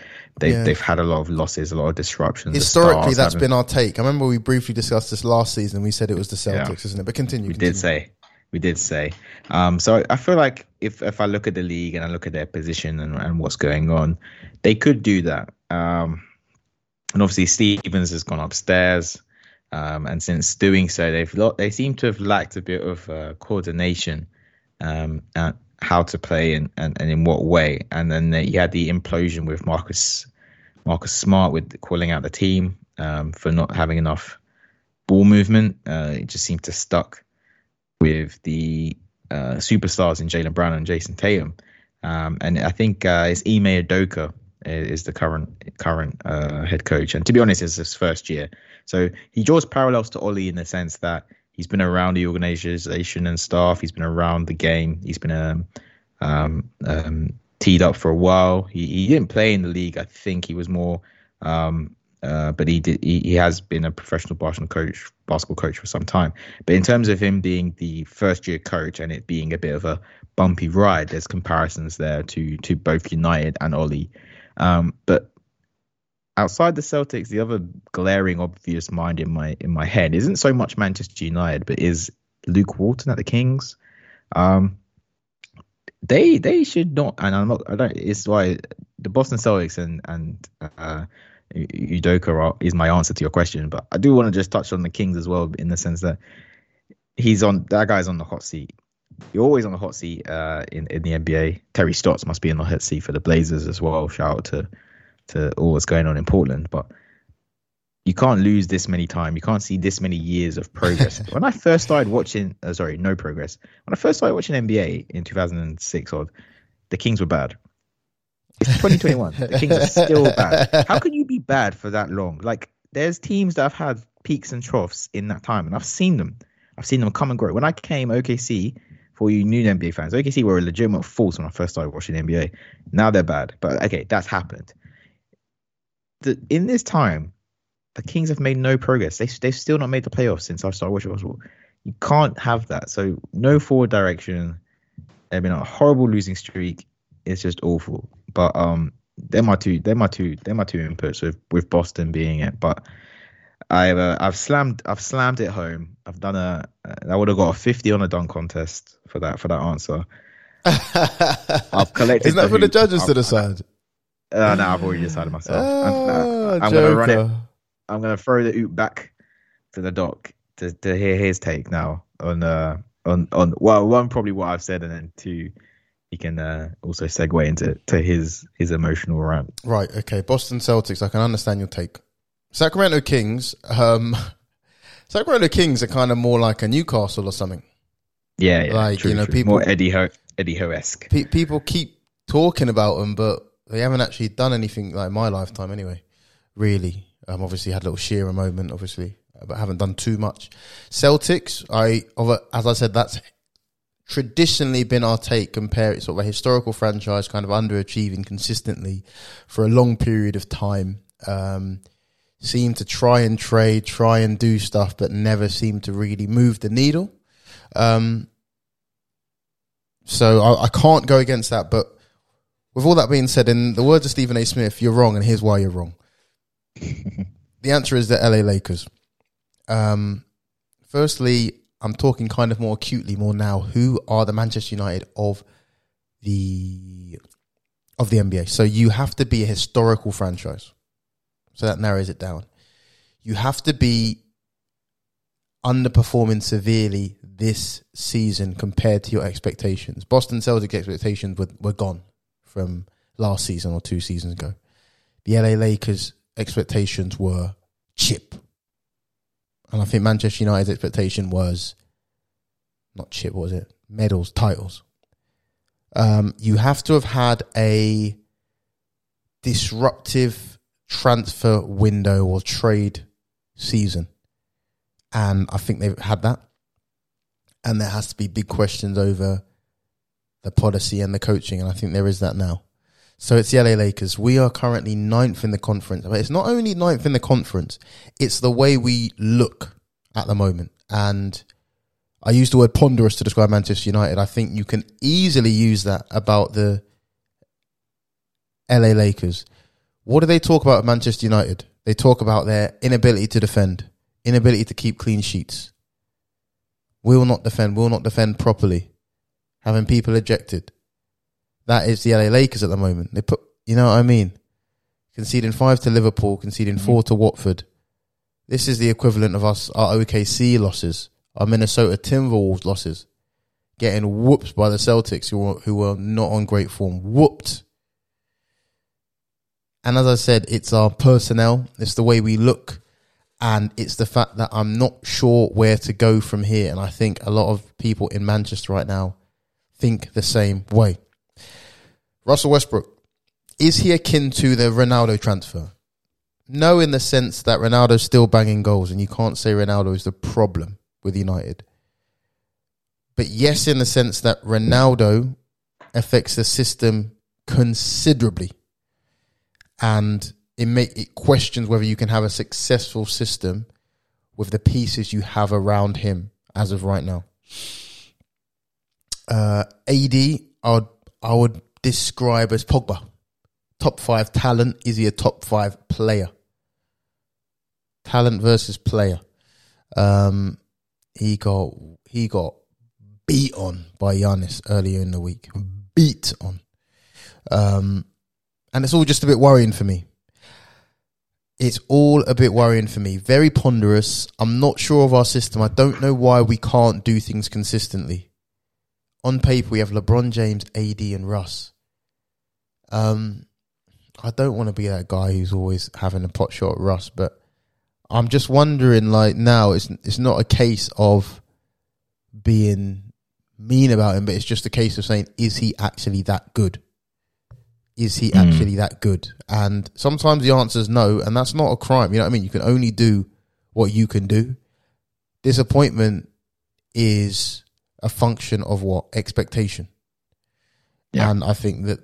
They've, yeah. they've had a lot of losses, a lot of disruptions. Historically, that's been our take. I remember we briefly discussed this last season. We said it was the Celtics, yeah. isn't it? But continue. We continue. did say we did say. Um, so I feel like if if I look at the league and I look at their position and, and what's going on, they could do that. Um, and obviously Stevens has gone upstairs, um, and since doing so, they've lo- they seem to have lacked a bit of uh, coordination um, at how to play and, and, and in what way. And then you had the implosion with Marcus Marcus Smart with calling out the team um, for not having enough ball movement. Uh, it just seemed to stuck with the uh, superstars in Jaylen Brown and Jayson Tatum. Um, and I think uh, it's Ime Udoka is the current current uh, head coach. And to be honest, it's his first year. So he draws parallels to Ollie in the sense that he's been around the organization and staff. He's been around the game. He's been um, um, um, teed up for a while. He, he didn't play in the league. I think he was more um, uh, but he did. He, he has been a professional basketball coach, basketball coach for some time. But in terms of him being the first year coach and it being a bit of a bumpy ride, there's comparisons there to to both United and Ollie. Um, but outside the Celtics, the other glaring obvious mind in my in my head isn't so much Manchester United, but is Luke Walton at the Kings. Um, they they should not, and I'm not. I don't. It's why the Boston Celtics and and uh, Udoka is my answer to your question, but I do want to just touch on the Kings as well, in the sense that he's on that guy's on the hot seat. You're always on the hot seat uh, in in the NBA. Terry Stotts must be in the hot seat for the Blazers as well. Shout out to to all what's going on in Portland, but you can't lose this many time. You can't see this many years of progress. [laughs] when I first started watching, uh, sorry, no progress. When I first started watching NBA in 2006, or the Kings were bad. It's 2021. the Kings are still bad. How can you be bad for that long? Like, there's teams that have had peaks and troughs in that time, and I've seen them. I've seen them come and grow. When I came OKC, for you new NBA fans, OKC were a legitimate force when I first started watching NBA. Now they're bad, but okay, that's happened. The, in this time, the Kings have made no progress. They, they've still not made the playoffs since I started watching basketball. You can't have that. So no forward direction. They've been on a horrible losing streak. It's just awful. But um, they're my two. They're my two. They're my two inputs with with Boston being it. But I've uh, I've slammed I've slammed it home. I've done a I would have got a fifty on a dunk contest for that for that answer. [laughs] I've collected. Isn't that for the judges I've, to decide? Uh, no, I've already decided myself. Oh, I'm, I'm gonna run it. I'm gonna throw the oop back to the doc to, to hear his take now on uh on on well one probably what I've said and then two he can uh, also segue into to his his emotional rant. Right. Okay. Boston Celtics. I can understand your take. Sacramento Kings. Um, [laughs] Sacramento Kings are kind of more like a Newcastle or something. Yeah. yeah like true, you know, true. people more Eddie Howe Eddie Howe esque. Pe- people keep talking about them, but they haven't actually done anything like my lifetime anyway. Really. Um, obviously had a little Shearer moment, obviously, but haven't done too much. Celtics. I, as I said, that's traditionally been our take, compare it sort of a historical franchise kind of underachieving consistently for a long period of time. Um, seem to try and trade, try and do stuff, but never seem to really move the needle. Um, so I, I can't go against that. But with all that being said, in the words of Stephen A. Smith, you're wrong, and here's why you're wrong. [laughs] the answer is the LA Lakers. Um, firstly, I'm talking kind of more acutely more now. Who are the Manchester United of the of the NBA? So you have to be a historical franchise. So that narrows it down. You have to be underperforming severely this season compared to your expectations. Boston Celtics expectations were, were gone from last season or two seasons ago. The LA Lakers expectations were chip. And I think Manchester United's expectation was not chip, what was it? Medals, titles. Um, you have to have had a disruptive transfer window or trade season. And I think they've had that. And there has to be big questions over the policy and the coaching. And I think there is that now. So it's the LA Lakers. We are currently ninth in the conference. But it's not only ninth in the conference, it's the way we look at the moment. And I use the word ponderous to describe Manchester United. I think you can easily use that about the LA Lakers. What do they talk about at Manchester United? They talk about their inability to defend, inability to keep clean sheets. We will not defend, we will not defend properly, having people ejected. That is the LA Lakers at the moment. They put, you know what I mean? Conceding five to Liverpool, conceding Mm-hmm. four to Watford. This is the equivalent of us, our OKC losses, our Minnesota Timberwolves losses, getting whooped by the Celtics who were, who were not on great form. Whooped. And as I said, it's our personnel, it's the way we look, and it's the fact that I'm not sure where to go from here. And I think a lot of people in Manchester right now think the same way. Russell Westbrook, is he akin to the Ronaldo transfer? No, in the sense that Ronaldo's still banging goals, and you can't say Ronaldo is the problem with United. But yes, in the sense that Ronaldo affects the system considerably, and it make it questions whether you can have a successful system with the pieces you have around him as of right now. Uh, AD, I would I would describe as Pogba, top five talent. Is he a top five player? Talent versus player. Um, he got he got beat on by Giannis earlier in the week. Beat on. Um, and it's all just a bit worrying for me. It's all a bit worrying for me. Very ponderous. I'm not sure of our system. I don't know why we can't do things consistently. On paper, we have LeBron James, AD, and Russ. Um, I don't want to be that guy who's always having a pot shot at Russ, but I'm just wondering. Like now, it's it's not a case of being mean about him, but it's just a case of saying, is he actually that good? Is he Mm. actually that good? And sometimes the answer is no, and that's not a crime. You know what I mean? You can only do what you can do. Disappointment is a function of what expectation. Yeah. And I think that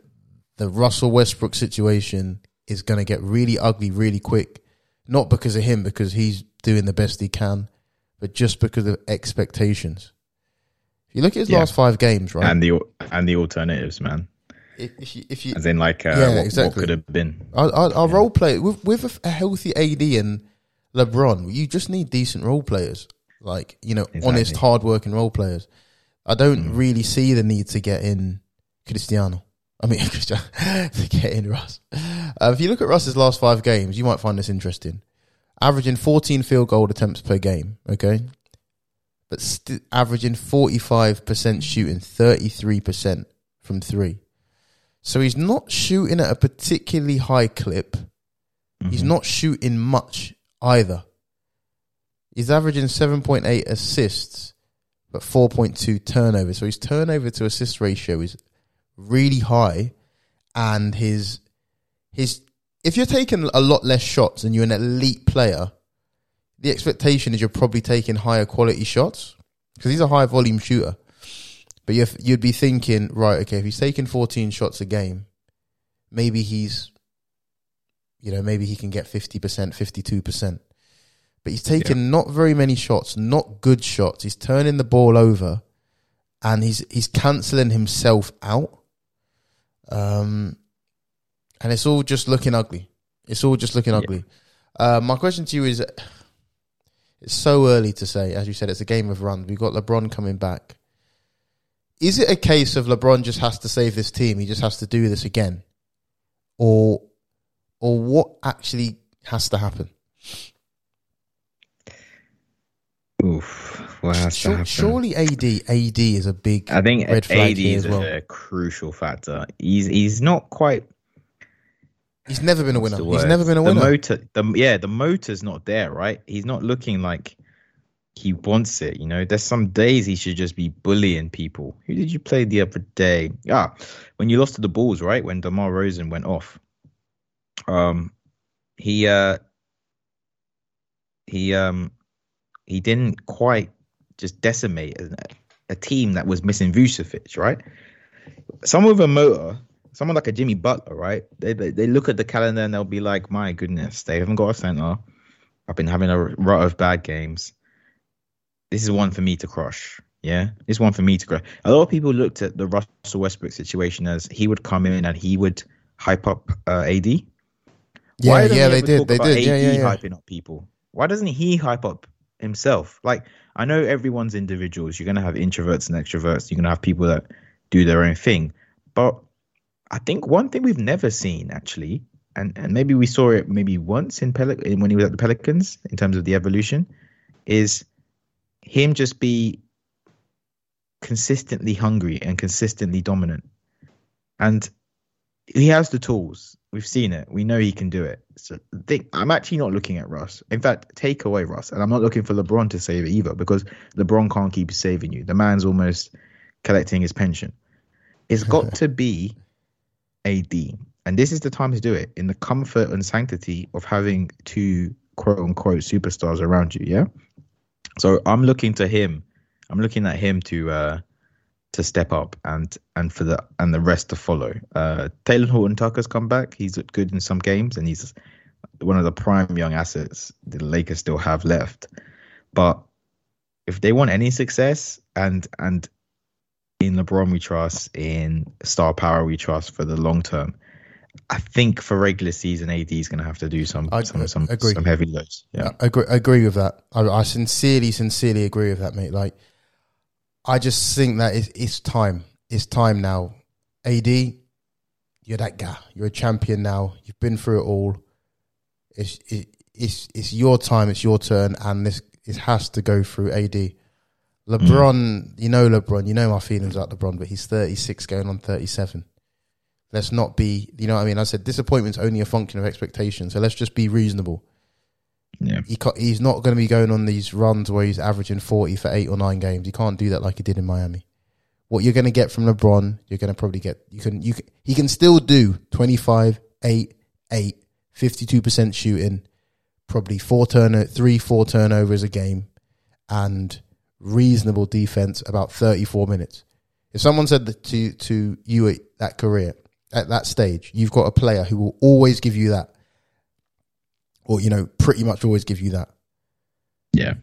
the Russell Westbrook situation is going to get really ugly really quick. Not because of him, because he's doing the best he can, but just because of expectations. If you look at his Yeah. last five games, right? and the and the alternatives, man. if, if you, if you As in, like, uh, Yeah, what, what exactly. could have been. our, our, our role play with with a, a healthy AD and LeBron, you just need decent role players, like you know, honest, Exactly. hardworking role players. I don't really see the need to get in Cristiano. I mean, [laughs] Cristiano to get in Russ. Uh, if you look at Russ's last five games, you might find this interesting. Averaging 14 field goal attempts per game, okay, but st- averaging 45% shooting, 33% from three. So he's not shooting at a particularly high clip. He's not shooting much either. He's averaging 7.8 assists, but 4.2 turnovers. So his turnover to assist ratio is really high. And his, his, if you're taking a lot less shots and you're an elite player, the expectation is you're probably taking higher quality shots because he's a high volume shooter. But you'd be thinking, right, okay, if he's taking 14 shots a game, maybe he's, you know, maybe he can get 50%, 52%. But he's taking not very many shots, not good shots. He's turning the ball over and he's he's cancelling himself out. Um, and it's all just looking ugly. It's all just looking ugly. Uh, my question to you is It's so early to say. As you said, it's a game of runs. We've got LeBron coming back. Is it a case of LeBron just has to save this team? He just has to do this again, or, or what actually has to happen? Oof. What has to happen? surely AD AD is a big I think red flag AD is well. a crucial factor. He's he's not quite. He's never been a winner. He's never been a The winner. motor, the yeah, the motor's not there, right? He's not looking like he wants it. You know, there's some days he should just be bullying people. Who did you play the other day? Ah, when you lost to the Bulls, right? When DeMar DeRozan went off. Um, he uh, he um, he didn't quite just decimate a, a team that was missing Vucevic, right? Someone with a motor, someone like a Jimmy Butler, right? They, they they look at the calendar and they'll be like, "My goodness, they haven't got a center. I've been having a rut of bad games. This is one for me to crush." Yeah, this is one for me to crush. A lot of people looked at the Russell Westbrook situation as he would come in and he would hype up uh, AD. yeah, Why yeah, they did. They did. Yeah, yeah, yeah. hyping up people. Why doesn't he hype up himself? Like I know everyone's individuals. You're gonna have introverts and extroverts. You're gonna have people that do their own thing. But I think one thing we've never seen actually, and, and maybe we saw it maybe once in Pel- when he was at the Pelicans in terms of the evolution, is him just be consistently hungry and consistently dominant. And he has the tools. We've seen it. We know he can do it. So I'm actually not looking at Russ. In fact, take away Russ, and I'm not looking for LeBron to save it either because LeBron can't keep saving you. The man's almost collecting his pension. It's got [laughs] to be AD, and this is the time to do it in the comfort and sanctity of having two quote unquote superstars around you. Yeah. So I'm looking to him. I'm looking at him to uh to step up and and for the and the rest to follow. Uh, Talen Horton Tucker's come back. He's looked good in some games, and he's one of the prime young assets the Lakers still have left. But if they want any success, and and in LeBron we trust, in star power we trust for the long term. I think for regular season, AD is going to have to do some I- some some, agree. some heavy loads. Yeah, I agree, I agree with that. I, I sincerely, sincerely agree with that, mate. Like, I just think that it's, it's time. It's time now. AD, you're that guy. You're a champion now. You've been through it all. It's it, it's it's your time. It's your turn, and this it has to go through AD. LeBron, mm. you know LeBron. You know my feelings about LeBron, but he's 36, going on 37. Let's not be, you know what I mean. I said disappointment's only a function of expectation, so let's just be reasonable yeah, he he's not going to be going on these runs where he's averaging 40 for eight or nine games. He can't do that like he did in Miami. What you're going to get from LeBron, you're going to probably get, you can, you can, he can still do 25, 8, 8, 52% shooting, probably four turn, three, four turnovers a game and reasonable defense about 34 minutes. If someone said that to, to you at that career, at that stage, you've got a player who will always give you that or you know pretty much always give you that. yeah.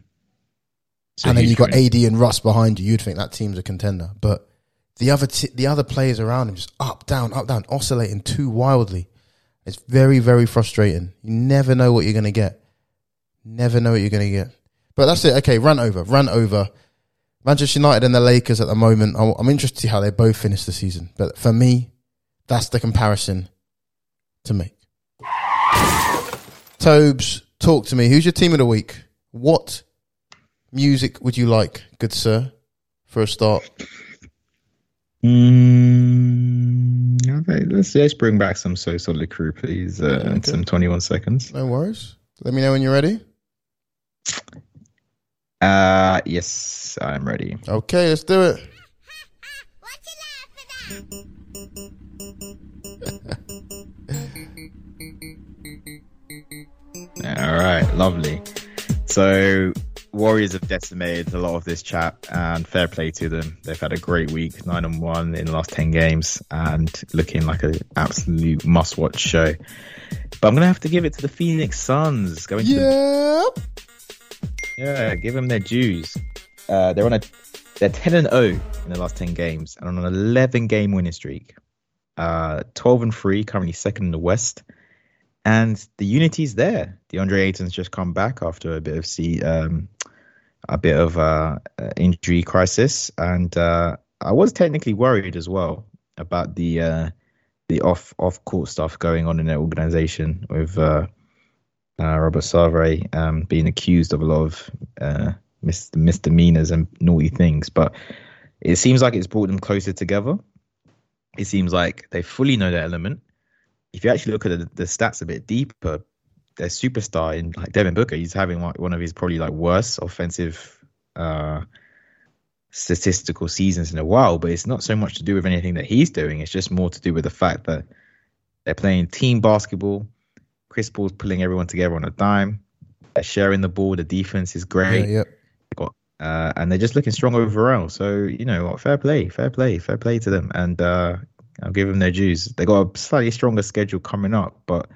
So and then you've got. AD and Russ behind you. You'd think that team's a contender, but the other t- the other players around him just up down up down oscillating too wildly. It's very very frustrating. You never know what you're going to get. Never know what you're going to get. But that's it. Okay, run over, run over. Manchester United and the Lakers at the moment. I'm I'm interested to see how they both finish the season. But for me, that's the comparison to make. Tobes, talk to me. Who's your team of the week? What music would you like, good sir, for a start? Mm, okay, let's let's bring back some So Solid Crew, please. Uh, Yeah, okay. Some 21 seconds. No worries. Let me know when you're ready. Uh, yes, I'm ready. Okay, let's do it. [laughs] [laughs] All right, lovely. So, Warriors have decimated a lot of this chat, and fair play to them. They've had a great week, nine and one in the last ten games, and looking like an absolute must-watch show. But I'm gonna have to give it to the Phoenix Suns. Going to the Yeah, give them their dues. Uh, they're on a they're ten and zero in the last ten games, and on an eleven game winning streak. Uh, twelve and three, currently second in the West, and the unity's there. DeAndre Ayton's just come back after a bit of see um, a bit of uh, uh, injury crisis, and uh, I was technically worried as well about the uh, the off off court stuff going on in their organization with uh, uh, Robert Sarver um, being accused of a lot of uh, mis- misdemeanors and naughty things, but it seems like it's brought them closer together. It seems like they fully know their element. If you actually look at the, the stats a bit deeper, their superstar in like Devin Booker, he's having like one of his probably like worst offensive uh, statistical seasons in a while. But it's not so much to do with anything that he's doing. It's just more to do with the fact that they're playing team basketball. Chris Paul's pulling everyone together on a dime. They're sharing the ball. The defense is great. Yeah, yep. Got, uh, and they're just looking strong overall. So you know, what, fair play, fair play, fair play to them. And uh, I'll give them their dues. They got a slightly stronger schedule coming up, but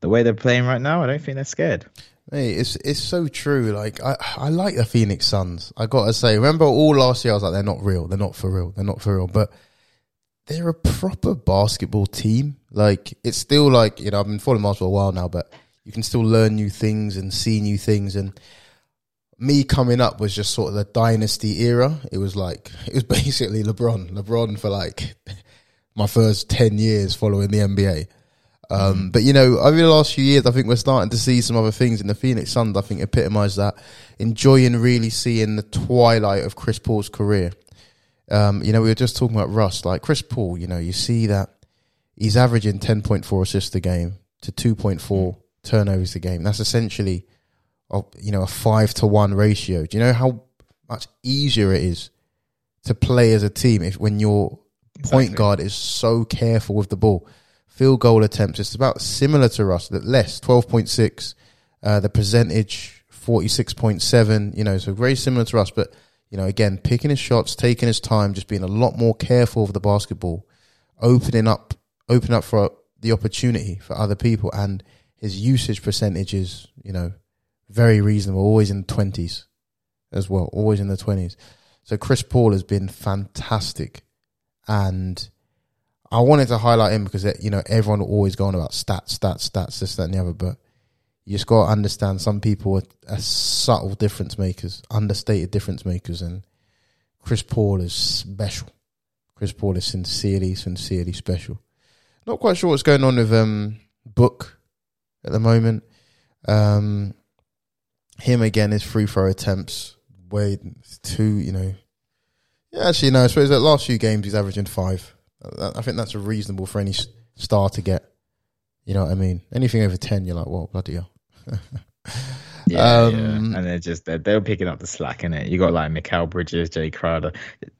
the way they're playing right now, I don't think they're scared. Hey, it's it's so true. Like I, I like the Phoenix Suns. I gotta say, remember all last year I was like, they're not real. They're not for real. They're not for real. But they're a proper basketball team. Like it's still like you know I've been following basketball a while now, but you can still learn new things and see new things. And me coming up was just sort of the dynasty era. It was like [laughs] it was basically LeBron, LeBron for like my first ten years following the NBA. Um, but you know, over the last few years, I think we're starting to see some other things in the Phoenix Suns. I think epitomise that, enjoying really seeing the twilight of Chris Paul's career. Um, you know, we were just talking about Russ, like Chris Paul. You know, you see that he's averaging ten point four assists a game to two point four turnovers a game. That's essentially, a, you know, a five to one ratio. Do you know how much easier it is to play as a team if when your point guard is so careful with the ball? field goal attempts. It's about similar to Russ, that less, 12.6. Uh, the percentage, 46.7. You know, so very similar to Russ. But, you know, again, picking his shots, taking his time, just being a lot more careful with the basketball, opening up, opening up for the opportunity for other people. And his usage percentage is, you know, very reasonable, always in the 20s as well, always in the 20s. So Chris Paul has been fantastic. And I wanted to highlight him because you know everyone always go on about stats, stats, stats, this, that, and the other. But you just got to understand some people are, are subtle difference makers, understated difference makers, and Chris Paul is special. Chris Paul is sincerely, sincerely special. Not quite sure what's going on with um Book at the moment. Um, him again, his free throw attempts, way two, you know. Yeah, actually, no. I suppose that last few games he's averaging five. Uh, I think that's reasonable for any star to get. You know what I mean? Anything over ten, you're like, well, bloody hell. [laughs] Yeah, Um, yeah. and they're just they're, they're picking up the slack in it. You got like Mikal Bridges, Jae Crowder,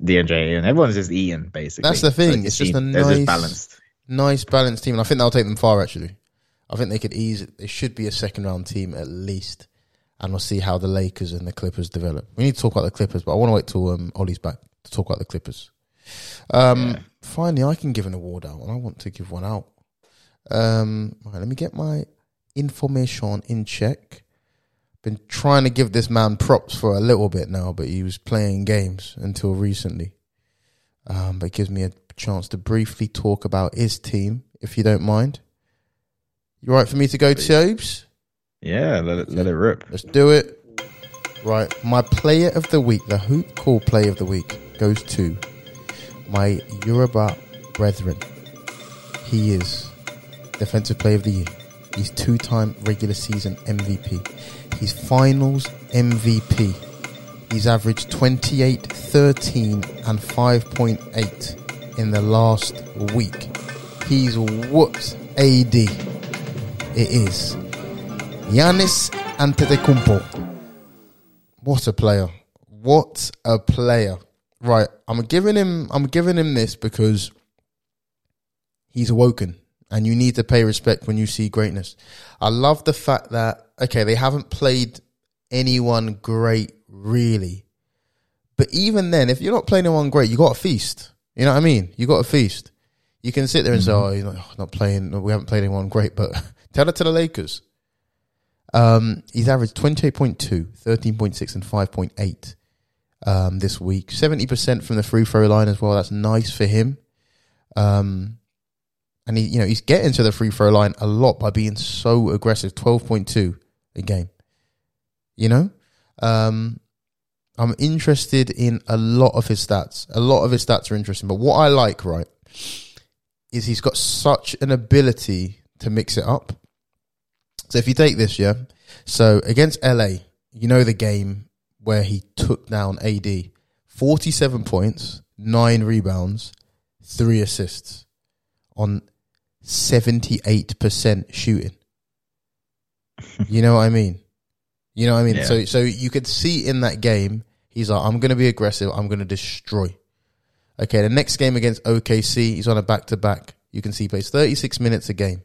DeAndre, and everyone's just eating basically. That's the thing, it it's just a nice- just balanced. nice balanced team, and I think that'll take them far. Actually, I think they could ease. It should be a second round team at least, and we'll see how the Lakers and the Clippers develop. We need to talk about the Clippers, but I want to wait till um, Ollie's back to talk about the Clippers. Um, Yeah. Finally, I can give an award out, and I want to give one out. Um, right, let me get my information in check. Been trying to give this man props for a little bit now, but he was playing games until recently. Um, but it gives me a chance to briefly talk about his team, if you don't mind. You right for me to go. Tobes? Yeah, let it let it rip. Let's do it. Right, my player of the week, the Hoop Call player of the week, goes to my Yoruba brethren. He is defensive player of the year. He's two-time regular season MVP. He's finals MVP. He's averaged 28, 13, and 5.8 in the last week. He's whooped AD. It is Giannis Antetokounmpo. What a player! What a player! Right, I'm giving him. I'm giving him this because he's awoken, and you need to pay respect when you see greatness. I love the fact that okay, they haven't played anyone great really, but even then, if you're not playing anyone great, you got a feast. You know what I mean? You got a feast. You can sit there and say, "Oh, you're not, not playing. We haven't played anyone great," but [laughs] tell it to the Lakers. Um, he's averaged 28.2, 13.6, and 5.8 um, this week. 70% from the free throw line as well. That's nice for him. Um, and he, you know, he's getting to the free throw line a lot by being so aggressive. Twelve point two a game. You know, um, I'm interested in a lot of his stats. A lot of his stats are interesting, but what I like, right, is he's got such an ability to mix it up. So if you take this, yeah, so against LA, you know the game where he took down AD, 47 points, nine rebounds, three assists on 78% shooting. You know what I mean? You know what I mean? Yeah. So so you could see in that game, he's like, I'm gonna be aggressive, I'm gonna destroy. Okay, the next game against OKC, he's on a back to back. You can see he plays 36 minutes a game.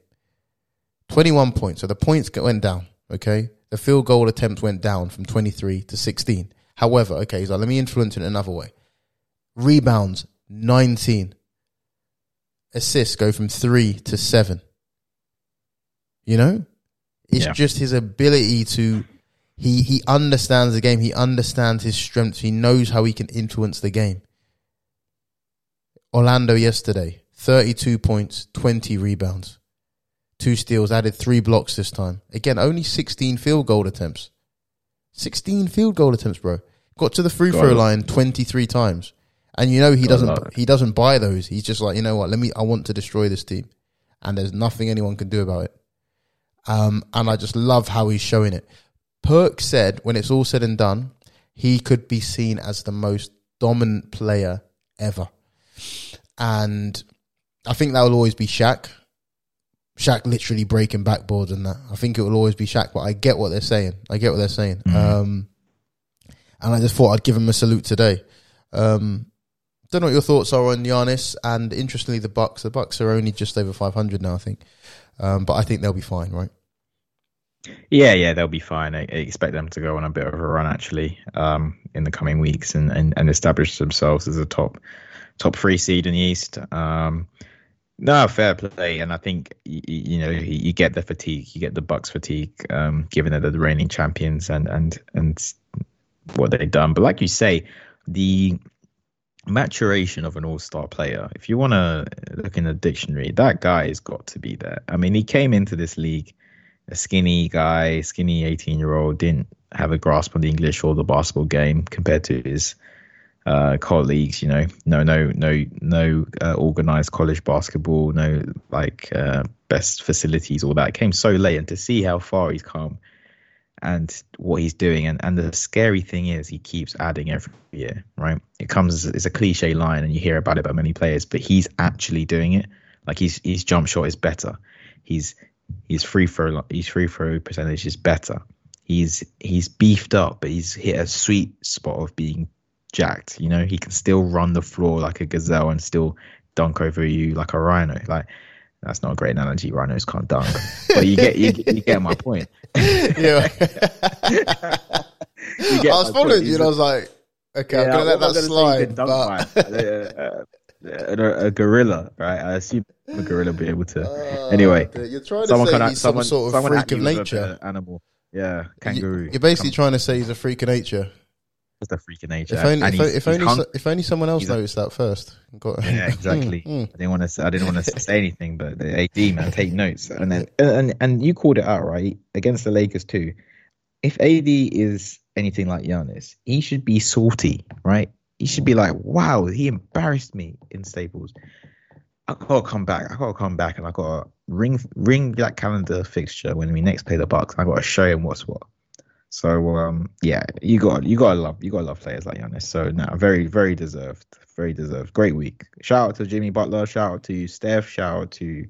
21 points. So the points went down. Okay. The field goal attempts went down from 23 to 16. However, okay, so let me influence it another way. Rebounds, 19. Assists go from three to seven. You know? It's Yeah. just his ability to he he understands the game, he understands his strengths, he knows how he can influence the game. Orlando yesterday, 32 points, 20 rebounds, two steals, added three blocks this time. Again, only 16 field goal attempts. 16 field goal attempts, bro. Got to the free throw line 23 times. And you know he doesn't he doesn't buy those. He's just like, you know what, let me I want to destroy this team. And there's nothing anyone can do about it. Um, and I just love how he's showing it. Perk said when it's all said and done, he could be seen as the most dominant player ever. And I think that will always be Shaq. Shaq literally breaking backboards and that. I think it will always be Shaq, but I get what they're saying. I get what they're saying. Um, and I just thought I'd give him a salute today. Um, don't know what your thoughts are on Giannis and interestingly the Bucks. The Bucks are only just over 500 now, I think. Um, but I think they'll be fine, right? Yeah, yeah, they'll be fine. I, I expect them to go on a bit of a run actually um, in the coming weeks and, and, and establish themselves as a top top three seed in the East. Um, no, fair play, and I think you, you know you, get the fatigue, you get the Bucks fatigue, um, given that they're the reigning champions and and and what they've done. But like you say, the maturation of an all-star player. If you want to look in the dictionary, that guy has got to be there. I mean, he came into this league a skinny guy, skinny 18 year old, didn't have a grasp on the English or the basketball game compared to his uh, colleagues. You know, no, no, no, no uh, organized college basketball, no like uh, best facilities, all that. Came so late, and to see how far he's come and what he's doing, and and the scary thing is he keeps adding every year. Right? It comes it's a cliche line, and you hear about it by many players, but he's actually doing it. Like his his jump shot is better. He's his free throw his free throw percentage is better. He's he's beefed up, but he's hit a sweet spot of being jacked. You know, he can still run the floor like a gazelle and still dunk over you like a rhino. Like that's not a great analogy. Rhinos can't dunk, but you get you, you get my point. [laughs] yeah. [laughs] I was following you and I was like, okay, I'm going to let that slide. he's been dunked But, by [laughs] a, a, gorilla, right? I assume a gorilla be able to. Uh, anyway, you're trying to say he's someone some sort of freak of me with a nature. Animal, yeah, kangaroo. You- You're basically Come- trying to say he's a freak of nature. Just a freak of nature. If only, if, if only, hung- so- if only someone else he's a- noticed that first. Got, Yeah, exactly. [laughs] Mm, mm. I didn't want to. I didn't want to say anything, but the AD man, take [laughs] notes. And then, and and you called it out right against the Lakers too. If AD is anything like Giannis, he should be salty, right? He should be like, "Wow, he embarrassed me in Staples. I gotta come back. I gotta come back, and I gotta ring ring that calendar fixture when we next play the Bucks. I gotta show him what's what." So um, yeah, you got you gotta love you gotta love players like Giannis. So no, very very deserved, very deserved. Great week. Shout out to Jimmy Butler. Shout out to Steph. Shout out to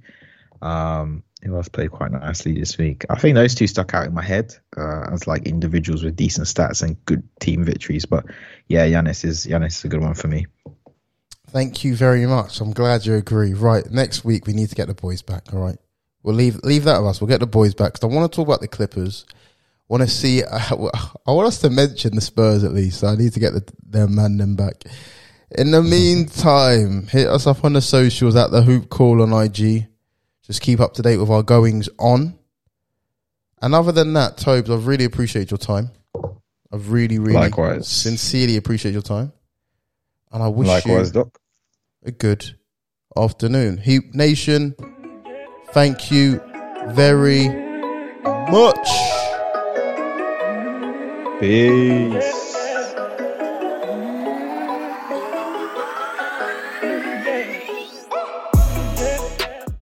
um, who else played quite nicely this week. I think those two stuck out in my head uh, as like individuals with decent stats and good team victories. But yeah, Giannis is Giannis is a good one for me. Thank you very much. I'm glad you agree. Right, next week we need to get the boys back. All right, we'll leave leave that with us. We'll get the boys back because I want to talk about the Clippers. Want to see? [laughs] I want us to mention the Spurs at least. So I need to get the, their man them back. In the [laughs] meantime, hit us up on the socials at the Hoop Call on IG. Just keep up to date with our goings on. And other than that, Tobes, I've really appreciate your time. I've really, really, Likewise. sincerely appreciate your time. And I wish Likewise, you Doc. a good afternoon. Hoop Nation, Thank you very much. Peace.